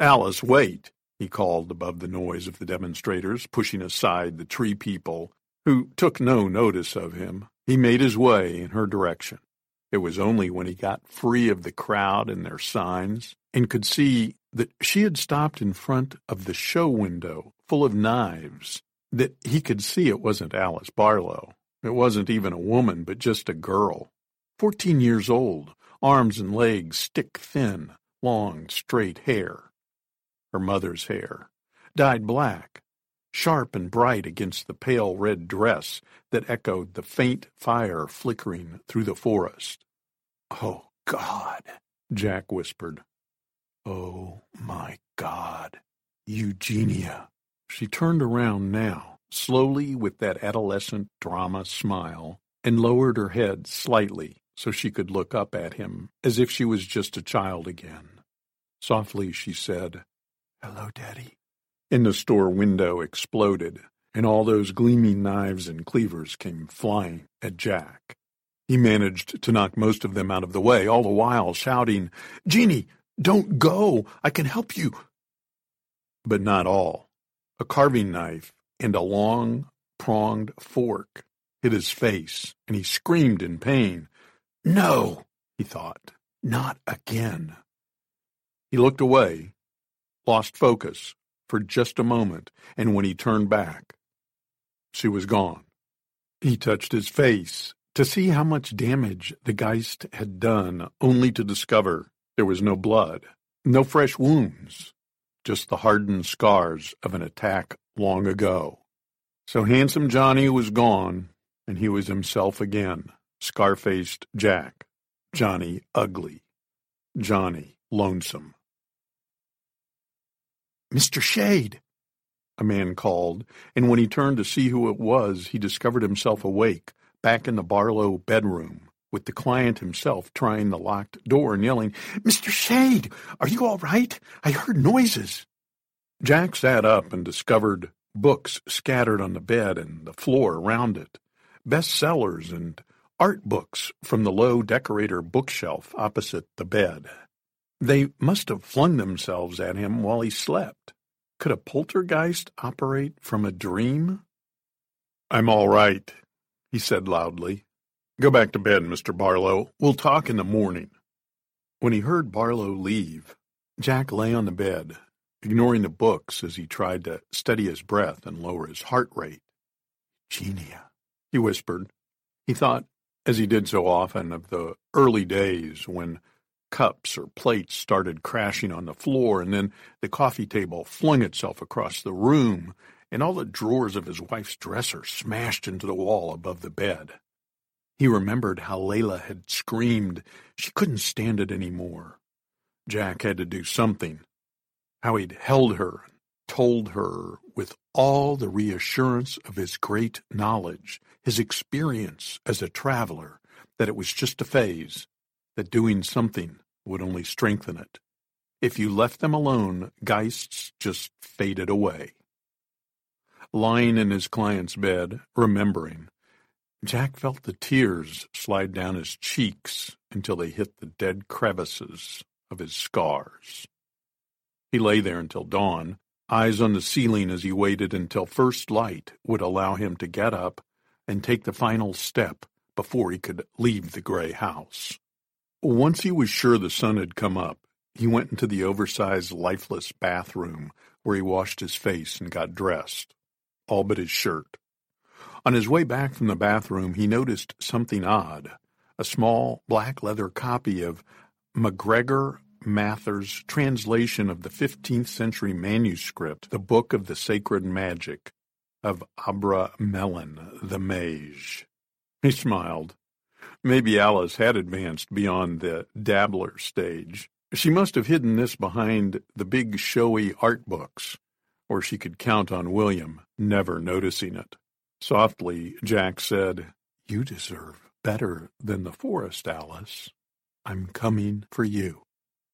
Alice, wait! he called above the noise of the demonstrators, pushing aside the tree people, who took no notice of him. He made his way in her direction. It was only when he got free of the crowd and their signs and could see that she had stopped in front of the show window full of knives that he could see it wasn't Alice Barlow. It wasn't even a woman, but just a girl. Fourteen years old, arms and legs stick thin, long, straight hair her mother's hair, dyed black, sharp and bright against the pale red dress that echoed the faint fire flickering through the forest. Oh, God, Jack whispered. Oh, my God. Eugenia. She turned around now, slowly with that adolescent drama smile, and lowered her head slightly so she could look up at him as if she was just a child again. Softly she said, Hello, Daddy. And the store window exploded, and all those gleaming knives and cleavers came flying at Jack. He managed to knock most of them out of the way, all the while shouting, Jeannie, don't go! I can help you! But not all. A carving knife and a long, pronged fork hit his face, and he screamed in pain. No, he thought, not again. He looked away lost focus for just a moment, and when he turned back, she was gone. He touched his face to see how much damage the Geist had done, only to discover there was no blood, no fresh wounds, just the hardened scars of an attack long ago. So handsome Johnny was gone, and he was himself again, scar-faced Jack, Johnny ugly, Johnny lonesome. Mr. Shade! A man called, and when he turned to see who it was, he discovered himself awake, back in the Barlow bedroom, with the client himself trying the locked door and yelling, Mr. Shade, are you all right? I heard noises. Jack sat up and discovered books scattered on the bed and the floor around it, bestsellers and art books from the low decorator bookshelf opposite the bed. They must have flung themselves at him while he slept. Could a poltergeist operate from a dream? I'm all right, he said loudly. Go back to bed, Mr. Barlow. We'll talk in the morning. When he heard Barlow leave, Jack lay on the bed, ignoring the books as he tried to steady his breath and lower his heart rate. Genia, he whispered. He thought, as he did so often, of the early days when cups or plates started crashing on the floor, and then the coffee table flung itself across the room, and all the drawers of his wife's dresser smashed into the wall above the bed. He remembered how Layla had screamed she couldn't stand it any more. Jack had to do something. How he'd held her told her with all the reassurance of his great knowledge, his experience as a traveler, that it was just a phase, that doing something would only strengthen it. If you left them alone, Geists just faded away. Lying in his client's bed, remembering, Jack felt the tears slide down his cheeks until they hit the dead crevices of his scars. He lay there until dawn, eyes on the ceiling as he waited until first light would allow him to get up and take the final step before he could leave the gray house. Once he was sure the sun had come up, he went into the oversized, lifeless bathroom where he washed his face and got dressed, all but his shirt. On his way back from the bathroom, he noticed something odd a small black leather copy of MacGregor Mathers' translation of the 15th century manuscript, The Book of the Sacred Magic of Abramelin the Mage. He smiled. Maybe Alice had advanced beyond the dabbler stage. She must have hidden this behind the big showy art books, or she could count on William never noticing it. Softly, Jack said, You deserve better than the forest, Alice. I'm coming for you.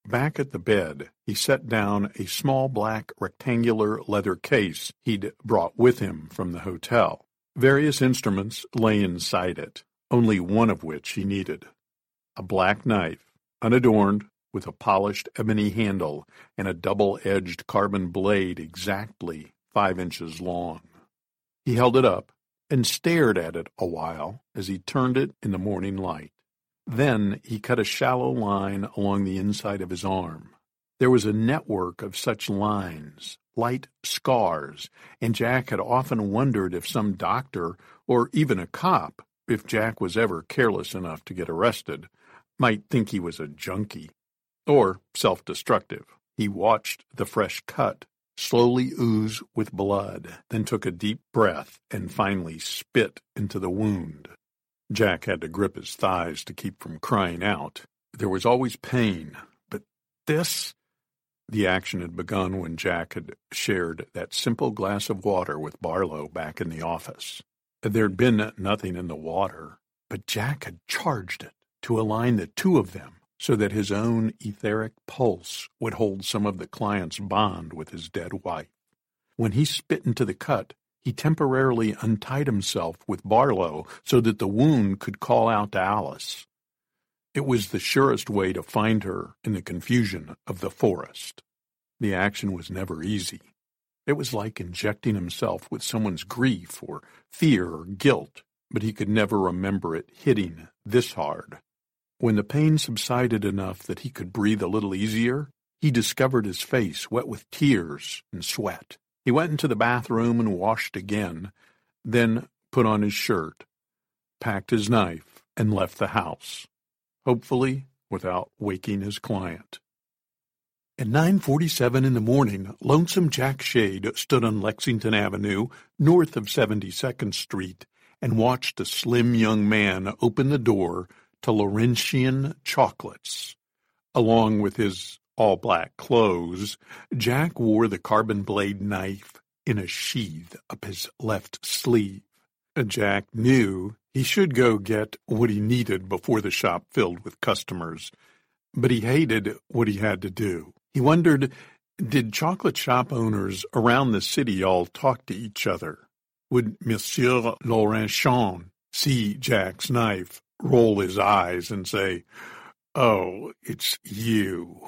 Back at the bed, he set down a small black rectangular leather case he'd brought with him from the hotel. Various instruments lay inside it, only one of which he needed. A black knife, unadorned, with a polished ebony handle and a double-edged carbon blade exactly five inches long. He held it up and stared at it a while as he turned it in the morning light. Then he cut a shallow line along the inside of his arm. There was a network of such lines, light scars, and Jack had often wondered if some doctor, or even a cop, if Jack was ever careless enough to get arrested, might think he was a junkie. Or self-destructive. He watched the fresh cut slowly ooze with blood, then took a deep breath and finally spit into the wound. Jack had to grip his thighs to keep from crying out. There was always pain, but this... The action had begun when Jack had shared that simple glass of water with Barlow back in the office. There'd been nothing in the water, but Jack had charged it to align the two of them so that his own etheric pulse would hold some of the client's bond with his dead wife. When he spit into the cut, he temporarily untied himself with Barlow so that the wound could call out to Alice. It was the surest way to find her in the confusion of the forest. The action was never easy. It was like injecting himself with someone's grief or fear or guilt, but he could never remember it hitting this hard. When the pain subsided enough that he could breathe a little easier, he discovered his face wet with tears and sweat. He went into the bathroom and washed again, then put on his shirt, packed his knife, and left the house, hopefully without waking his client. At 9.47 in the morning, Lonesome Jack Shade stood on Lexington Avenue, north of 72nd Street, and watched a slim young man open the door to Laurenjean chocolates. Along with his all black clothes, Jack wore the carbon blade knife in a sheath up his left sleeve. Jack knew he should go get what he needed before the shop filled with customers, but he hated what he had to do. He wondered, did chocolate shop owners around the city all talk to each other? Would Monsieur Laurenjean see Jack's knife, roll his eyes, and say, Oh, it's you?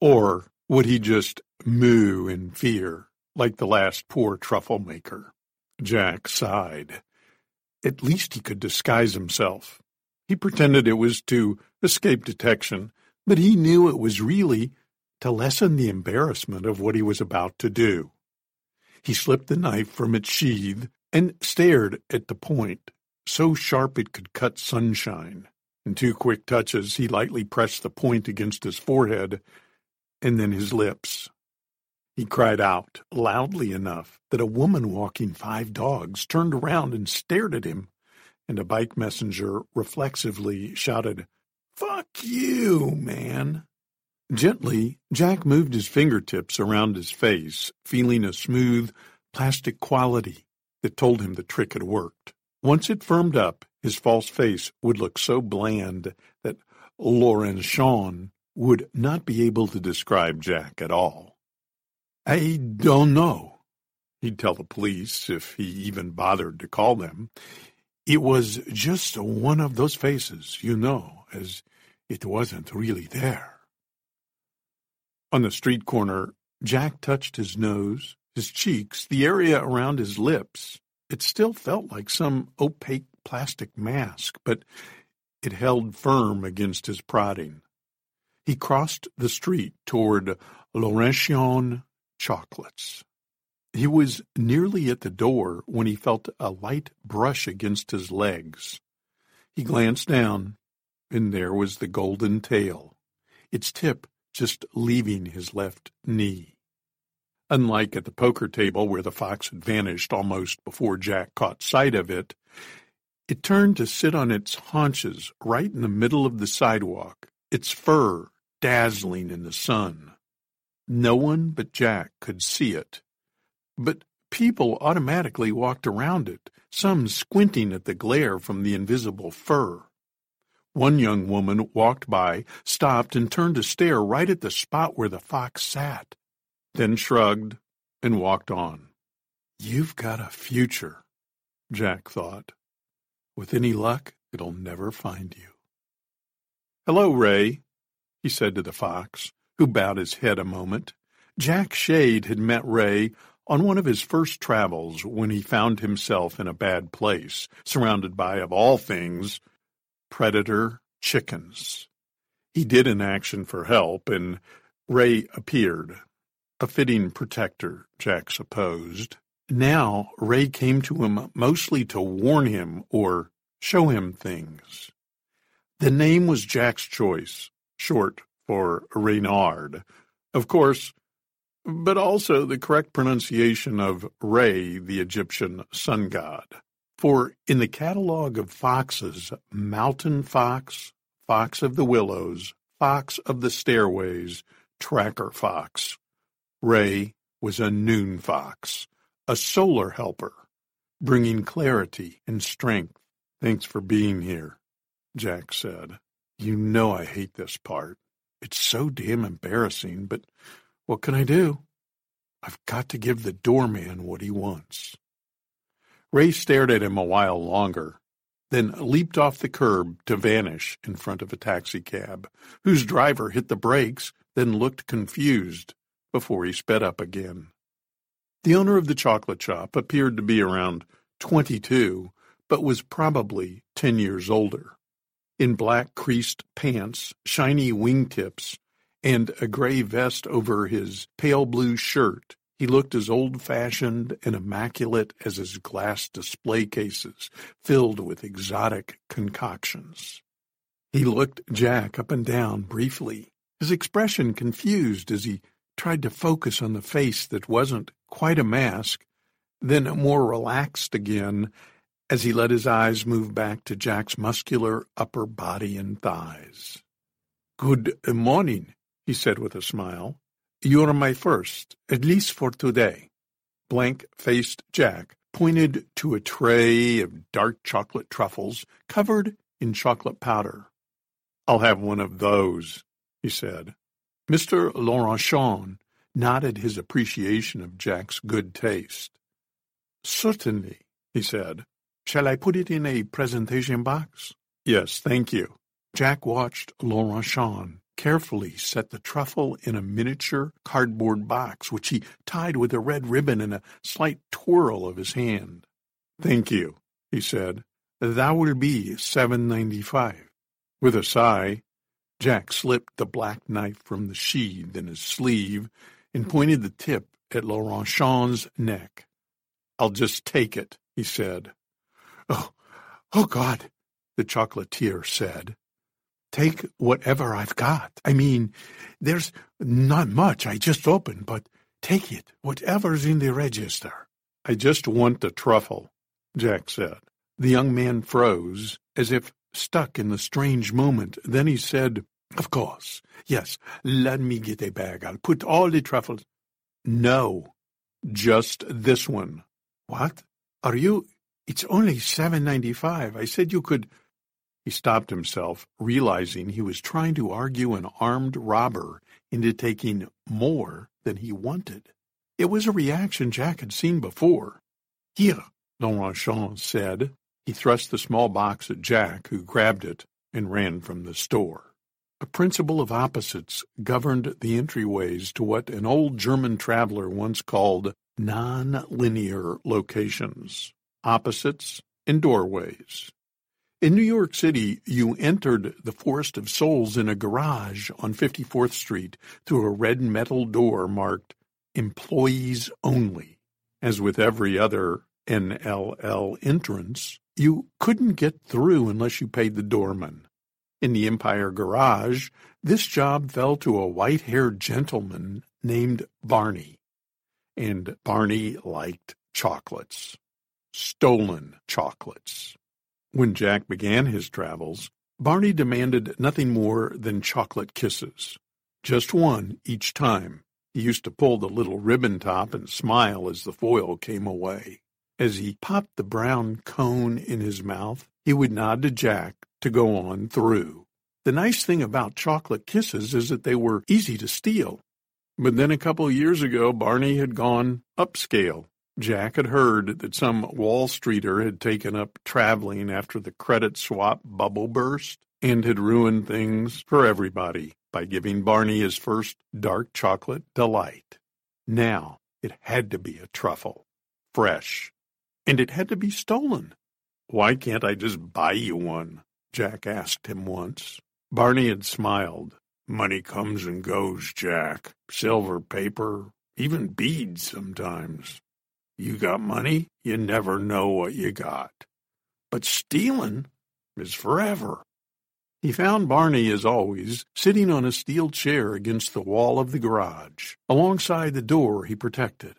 Or would he just moo in fear, like the last poor truffle maker? Jack sighed. At least he could disguise himself. He pretended it was to escape detection, but he knew it was really to lessen the embarrassment of what he was about to do. He slipped the knife from its sheath and stared at the point, so sharp it could cut sunshine. In two quick touches, he lightly pressed the point against his forehead and then his lips. He cried out loudly enough that a woman walking five dogs turned around and stared at him, and a bike messenger reflexively shouted, Fuck you, man. Gently, Jack moved his fingertips around his face, feeling a smooth, plastic quality that told him the trick had worked. Once it firmed up, his false face would look so bland that Laurenjean would not be able to describe Jack at all. I don't know, he'd tell the police if he even bothered to call them. It was just one of those faces, you know, as it wasn't really there. On the street corner, Jack touched his nose, his cheeks, the area around his lips. It still felt like some opaque plastic mask, but it held firm against his prodding. He crossed the street toward Laurenjean Chocolates. He was nearly at the door when he felt a light brush against his legs. He glanced down, and there was the golden tail, its tip just leaving his left knee. Unlike at the poker table where the fox had vanished almost before Jack caught sight of it, it turned to sit on its haunches right in the middle of the sidewalk, its fur dazzling in the sun. No one but Jack could see it. But people automatically walked around it, some squinting at the glare from the invisible fur. One young woman walked by, stopped, and turned to stare right at the spot where the fox sat, then shrugged and walked on. You've got a future, Jack thought. With any luck, it'll never find you. Hello, Ray, he said to the fox, who bowed his head a moment. Jack Shade had met Ray on one of his first travels when he found himself in a bad place, surrounded by, of all things, predator chickens. He did an action for help, and Ray appeared. A fitting protector, Jack supposed. Now Ray came to him mostly to warn him or show him things. The name was Jack's choice, short for Reynard, of course, but also the correct pronunciation of Re, the Egyptian sun god. For in the catalogue of foxes, mountain fox, fox of the willows, fox of the stairways, tracker fox, Ray was a noon fox, a solar helper, bringing clarity and strength. Thanks for being here, Jack said. You know I hate this part. It's so damn embarrassing, but what can I do? I've got to give the doorman what he wants. Ray stared at him a while longer, then leaped off the curb to vanish in front of a taxicab, whose driver hit the brakes, then looked confused before he sped up again. The owner of the chocolate shop appeared to be around twenty-two, but was probably ten years older. In black creased pants, shiny wingtips, and a gray vest over his pale blue shirt, he looked as old-fashioned and immaculate as his glass display cases, filled with exotic concoctions. He looked Jack up and down briefly, his expression confused as he tried to focus on the face that wasn't quite a mask, then more relaxed again as he let his eyes move back to Jack's muscular upper body and thighs. Good morning, he said with a smile. You're my first, at least for today. Blank-faced Jack pointed to a tray of dark chocolate truffles covered in chocolate powder. I'll have one of those, he said. Mr. Laurenjean nodded his appreciation of Jack's good taste. Certainly, he said. Shall I put it in a presentation box? Yes, thank you. Jack watched Laurenjean carefully set the truffle in a miniature cardboard box, which he tied with a red ribbon and a slight twirl of his hand. Thank you, he said. That will be seven ninety-five. With a sigh, Jack slipped the black knife from the sheath in his sleeve and mm-hmm. pointed the tip at Laurenjean's neck. I'll just take it, he said. Oh, oh God, the chocolatier said. Take whatever I've got. I mean, there's not much I just opened, but take it, whatever's in the register. I just want the truffle, Jack said. The young man froze, as if stuck in the strange moment. Then he said, Of course. Yes, let me get a bag. I'll put all the truffles. No, just this one. What? Are you? It's only seven ninety-five. I said you could. He stopped himself, realizing he was trying to argue an armed robber into taking more than he wanted. It was a reaction Jack had seen before. Here, Laurenjean said. He thrust the small box at Jack, who grabbed it and ran from the store. A principle of opposites governed the entryways to what an old German traveler once called non-linear locations, opposites and doorways. In New York City, you entered the Forest of Souls in a garage on 54th Street through a red metal door marked Employees Only. As with every other NLL entrance, you couldn't get through unless you paid the doorman. In the Empire Garage, this job fell to a white-haired gentleman named Barney. And Barney liked chocolates. Stolen chocolates. When Jack began his travels, Barney demanded nothing more than chocolate kisses. Just one each time. He used to pull the little ribbon top and smile as the foil came away. As he popped the brown cone in his mouth, he would nod to Jack to go on through. The nice thing about chocolate kisses is that they were easy to steal. But then a couple of years ago, Barney had gone upscale. Jack had heard that some Wall Streeter had taken up traveling after the credit swap bubble burst and had ruined things for everybody by giving Barney his first dark chocolate delight. Now it had to be a truffle, fresh, and it had to be stolen. Why can't I just buy you one? Jack asked him once. Barney had smiled. Money comes and goes, Jack. Silver, paper, even beads sometimes. You got money, you never know what you got. But stealing is forever. He found Barney, as always, sitting on a steel chair against the wall of the garage, alongside the door he protected.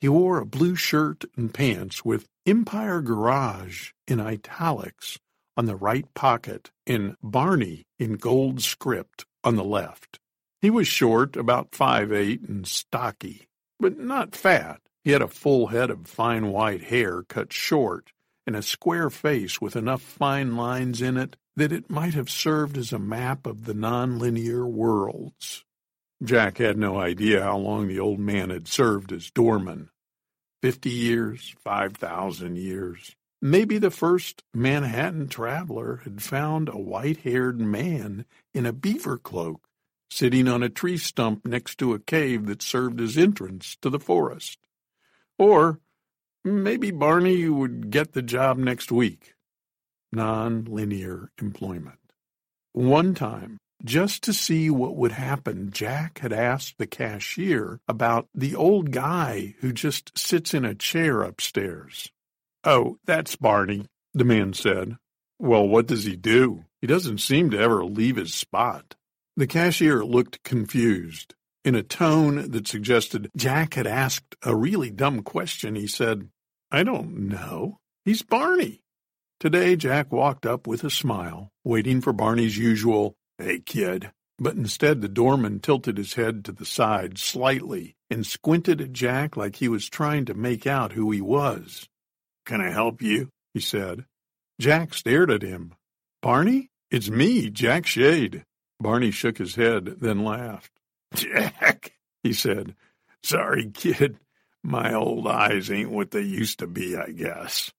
He wore a blue shirt and pants with Empire Garage in italics on the right pocket and Barney in gold script on the left. He was short, about five eight, and stocky, but not fat. He had a full head of fine white hair cut short, and a square face with enough fine lines in it that it might have served as a map of the nonlinear worlds. Jack had no idea how long the old man had served as doorman. Fifty years, five thousand years. Maybe the first Manhattan traveler had found a white-haired man in a beaver cloak sitting on a tree stump next to a cave that served as entrance to the forest. Or maybe Barney would get the job next week. Non-linear employment. One time, just to see what would happen, Jack had asked the cashier about the old guy who just sits in a chair upstairs. Oh, that's Barney, the man said. Well, what does he do? He doesn't seem to ever leave his spot. The cashier looked confused. In a tone that suggested Jack had asked a really dumb question, he said, I don't know. He's Barney. Today, Jack walked up with a smile, waiting for Barney's usual, Hey, kid. But instead, the doorman tilted his head to the side slightly and squinted at Jack like he was trying to make out who he was. Can I help you? he said. Jack stared at him. Barney? It's me, Jack Shade. Barney shook his head, then laughed. Jack, he said, sorry, kid. My old eyes ain't what they used to be, I guess.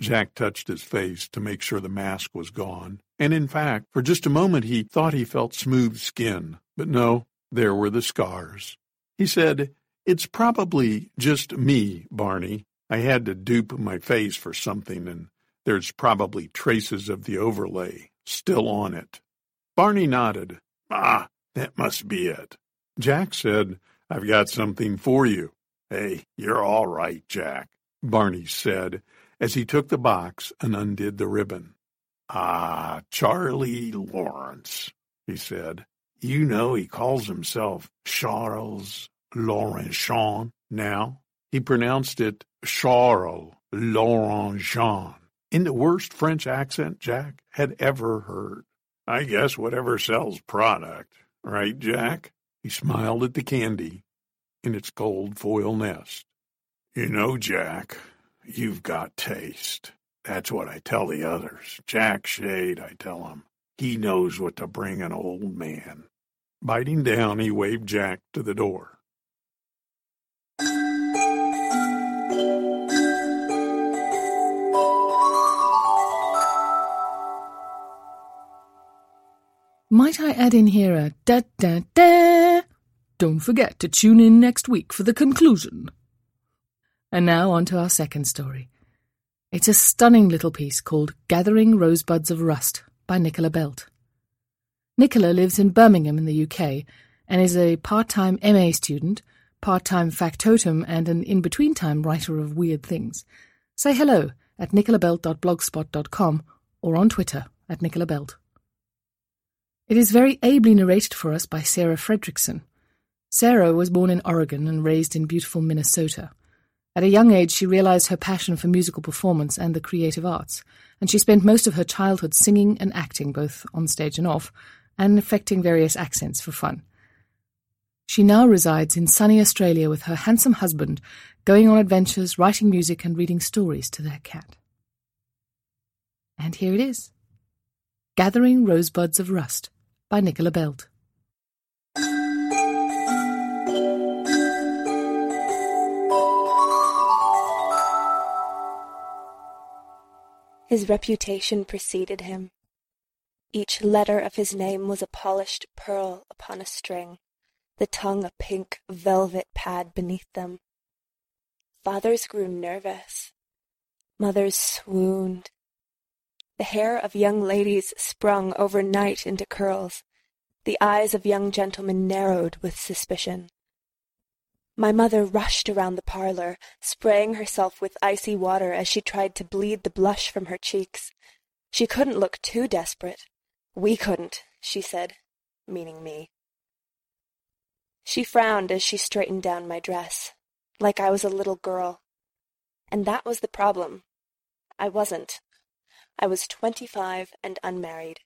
Jack touched his face to make sure the mask was gone, and in fact, for just a moment he thought he felt smooth skin, but no, there were the scars. He said, It's probably just me, Barney. I had to dupe my face for something, and there's probably traces of the overlay still on it. Barney nodded. Ah, that must be it. Jack said, I've got something for you. Hey, you're all right, Jack, Barney said as he took the box and undid the ribbon. Ah, Charlie Lawrence, he said. You know he calls himself Charles Laurenjean now. He pronounced it Charles Laurent Jean in the worst French accent Jack had ever heard. I guess whatever sells product, right, Jack? He smiled at the candy in its gold foil nest. You know, Jack, you've got taste. That's what I tell the others. Jack Shade, I tell him. He knows what to bring an old man. Biting down, he waved Jack to the door. Might I add in here a da da da? Don't forget to tune in next week for the conclusion. And now on to our second story. It's a stunning little piece called Gathering Rosebuds of Rust by Nicola Belte. Nicola lives in Birmingham in the UK and is a part time MA student, part time factotum, and an in between time writer of weird things. Say hello at nicolabelte.blogspot.com or on Twitter at nicolabelte. It is very ably narrated for us by Sarah Fredrickson. Sarah was born in Oregon and raised in beautiful Minnesota. At a young age, she realized her passion for musical performance and the creative arts, and she spent most of her childhood singing and acting, both on stage and off, and affecting various accents for fun. She now resides in sunny Australia with her handsome husband, going on adventures, writing music, and reading stories to their cat. And here it is Gathering Rosebuds of Rust by Nicola Belte. His reputation preceded him. Each letter of his name was a polished pearl upon a string, the tongue a pink velvet pad beneath them. Fathers grew nervous. Mothers swooned. The hair of young ladies sprung overnight into curls. The eyes of young gentlemen narrowed with suspicion. My mother rushed around the parlor, spraying herself with icy water as she tried to bleed the blush from her cheeks. She couldn't look too desperate. We couldn't, she said, meaning me. She frowned as she straightened down my dress, like I was a little girl. And that was the problem. I wasn't. I was twenty-five and unmarried.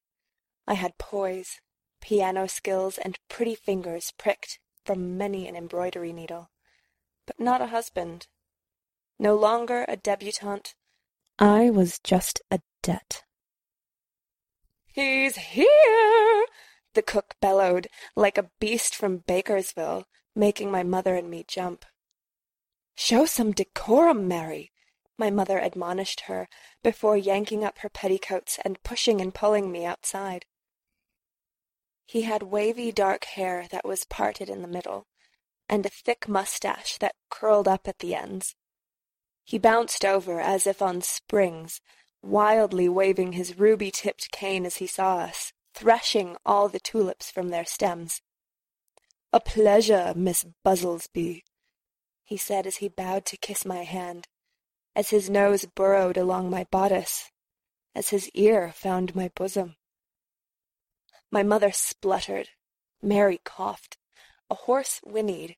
I had poise, piano skills, and pretty fingers pricked from many an embroidery needle, but not a husband. No longer a debutante, I was just a debt. He's here! the cook bellowed, like a beast from Baskerville, making my mother and me jump. Show some decorum, Mary, my mother admonished her, before yanking up her petticoats and pushing and pulling me outside. He had wavy dark hair that was parted in the middle, and a thick mustache that curled up at the ends. He bounced over as if on springs, wildly waving his ruby-tipped cane as he saw us, threshing all the tulips from their stems. A pleasure, Miss Buzzlesby, he said as he bowed to kiss my hand, as his nose burrowed along my bodice, as his ear found my bosom. My mother spluttered. Mary coughed. A horse whinnied.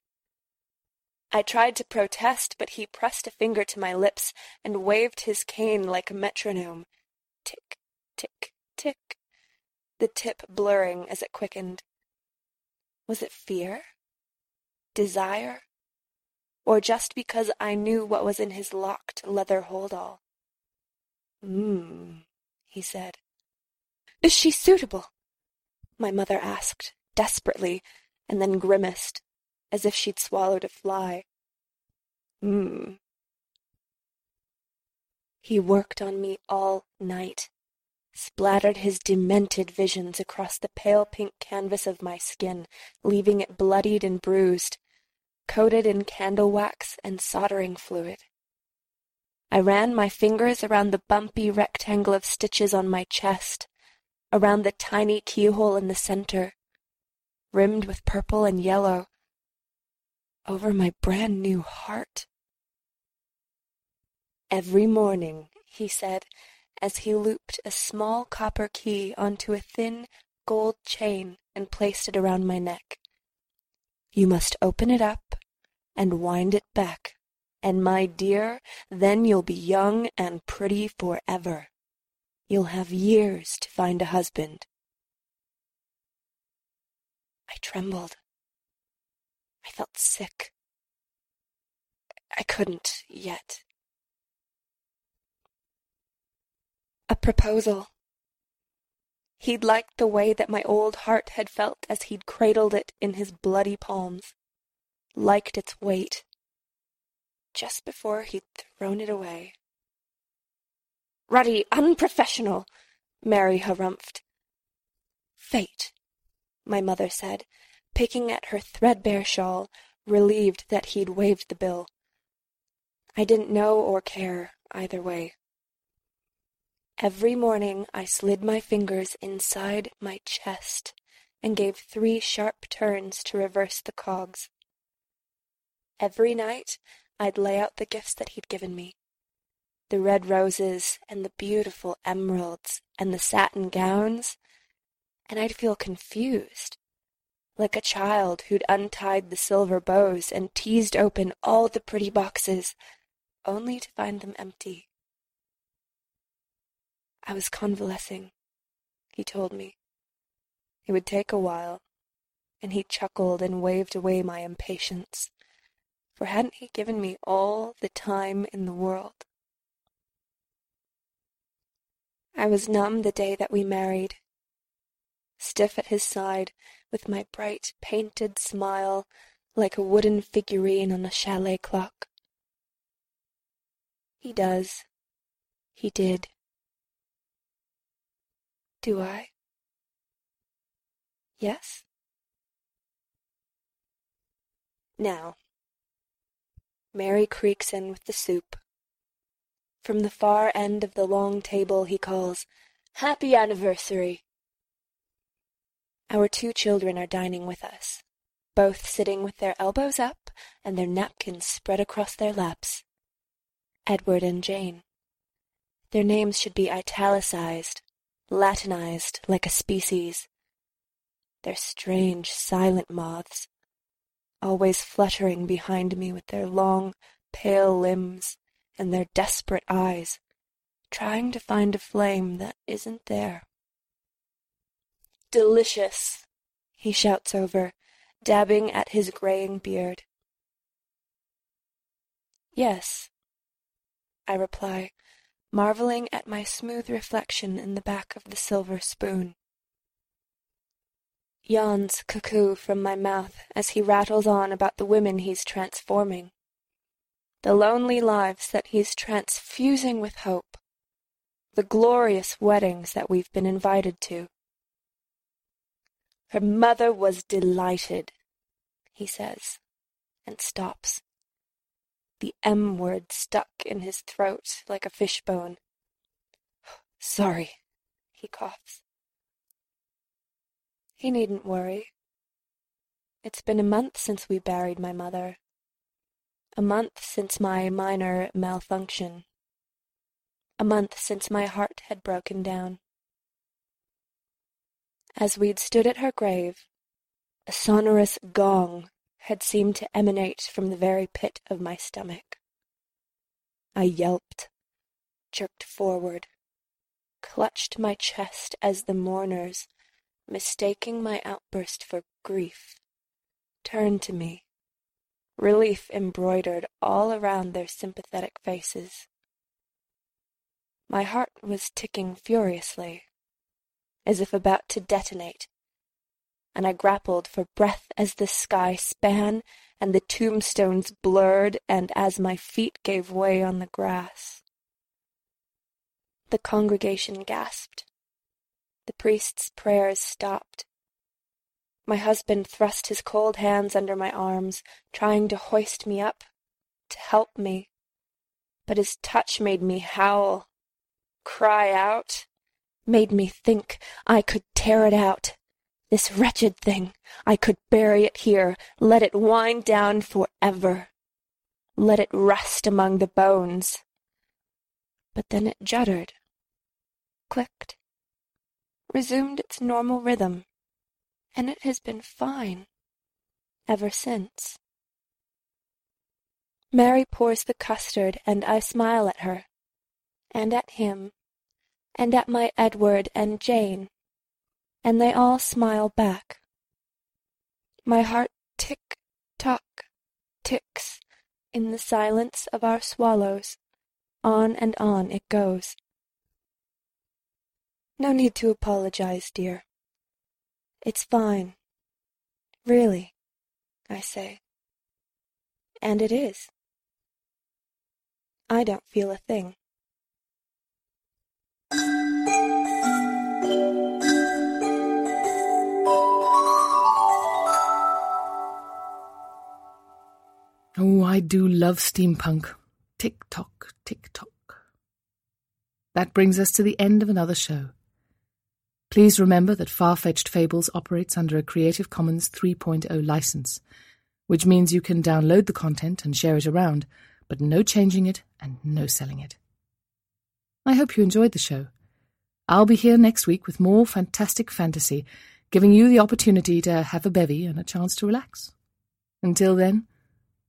I tried to protest, but he pressed a finger to my lips and waved his cane like a metronome. Tick, tick, tick. The tip blurring as it quickened. Was it fear? Desire? Or just because I knew what was in his locked leather holdall? Mmm, he said. Is she suitable? my mother asked, desperately, and then grimaced, as if she'd swallowed a fly. Hmm. He worked on me all night, splattered his demented visions across the pale pink canvas of my skin, leaving it bloodied and bruised, coated in candle wax and soldering fluid. I ran my fingers around the bumpy rectangle of stitches on my chest, around the tiny keyhole in the center, rimmed with purple and yellow, over my brand new heart. Every morning, he said, as he looped a small copper key onto a thin gold chain and placed it around my neck. You must open it up and wind it back, and my dear, then you'll be young and pretty forever. You'll have years to find a husband. I trembled. I felt sick. I couldn't yet. A proposal. He'd liked the way that my old heart had felt as he'd cradled it in his bloody palms, liked its weight, just before he'd thrown it away. Ruddy unprofessional, Mary harumphed. Fate, my mother said, picking at her threadbare shawl, relieved that he'd waived the bill. I didn't know or care either way. Every morning I slid my fingers inside my chest and gave three sharp turns to reverse the cogs. Every night I'd lay out the gifts that he'd given me the red roses and the beautiful emeralds and the satin gowns, and I'd feel confused, like a child who'd untied the silver bows and teased open all the pretty boxes, only to find them empty. I was convalescing, he told me. It would take a while, and he chuckled and waved away my impatience, for hadn't he given me all the time in the world? I was numb the day that we married, stiff at his side, with my bright painted smile like a wooden figurine on a chalet clock. He does. He did. Do I? Yes? Now, Mary creaks in with the soup. From the far end of the long table he calls, Happy anniversary! Our two children are dining with us, both sitting with their elbows up and their napkins spread across their laps. Edward and Jane. Their names should be italicized, Latinized like a species. They're strange, silent moths, always fluttering behind me with their long, pale limbs and their desperate eyes, trying to find a flame that isn't there. Delicious, he shouts over, dabbing at his graying beard. Yes, I reply, marveling at my smooth reflection in the back of the silver spoon. Yawns cuckoo from my mouth as he rattles on about the women he's transforming the lonely lives that he's transfusing with hope, the glorious weddings that we've been invited to. Her mother was delighted, he says, and stops. The M word stuck in his throat like a fishbone. Sorry, he coughs. He needn't worry. It's been a month since we buried my mother, a month since my minor malfunction. A month since my heart had broken down. As we'd stood at her grave, a sonorous gong had seemed to emanate from the very pit of my stomach. I yelped, jerked forward, clutched my chest as the mourners, mistaking my outburst for grief, turned to me relief embroidered all around their sympathetic faces. My heart was ticking furiously, as if about to detonate, and I grappled for breath as the sky span and the tombstones blurred and as my feet gave way on the grass. The congregation gasped. The priest's prayers stopped. My husband thrust his cold hands under my arms, trying to hoist me up, to help me. But his touch made me howl, cry out, made me think I could tear it out. This wretched thing, I could bury it here, let it wind down forever. Let it rest among the bones. But then it juddered, clicked, resumed its normal rhythm and it has been fine ever since. Mary pours the custard, and I smile at her, and at him, and at my Edward and Jane, and they all smile back. My heart tick tock ticks in the silence of our swallows. On and on it goes. No need to apologize, dear. It's fine. Really, I say. And it is. I don't feel a thing. Oh, I do love steampunk. Tick tock, tick tock. that brings us to the end of another show. Please remember that Far-Fetched Fables operates under a Creative Commons 3.0 license, which means you can download the content and share it around, but no changing it and no selling it. I hope you enjoyed the show. I'll be here next week with more fantastic fantasy, giving you the opportunity to have a bevy and a chance to relax. Until then,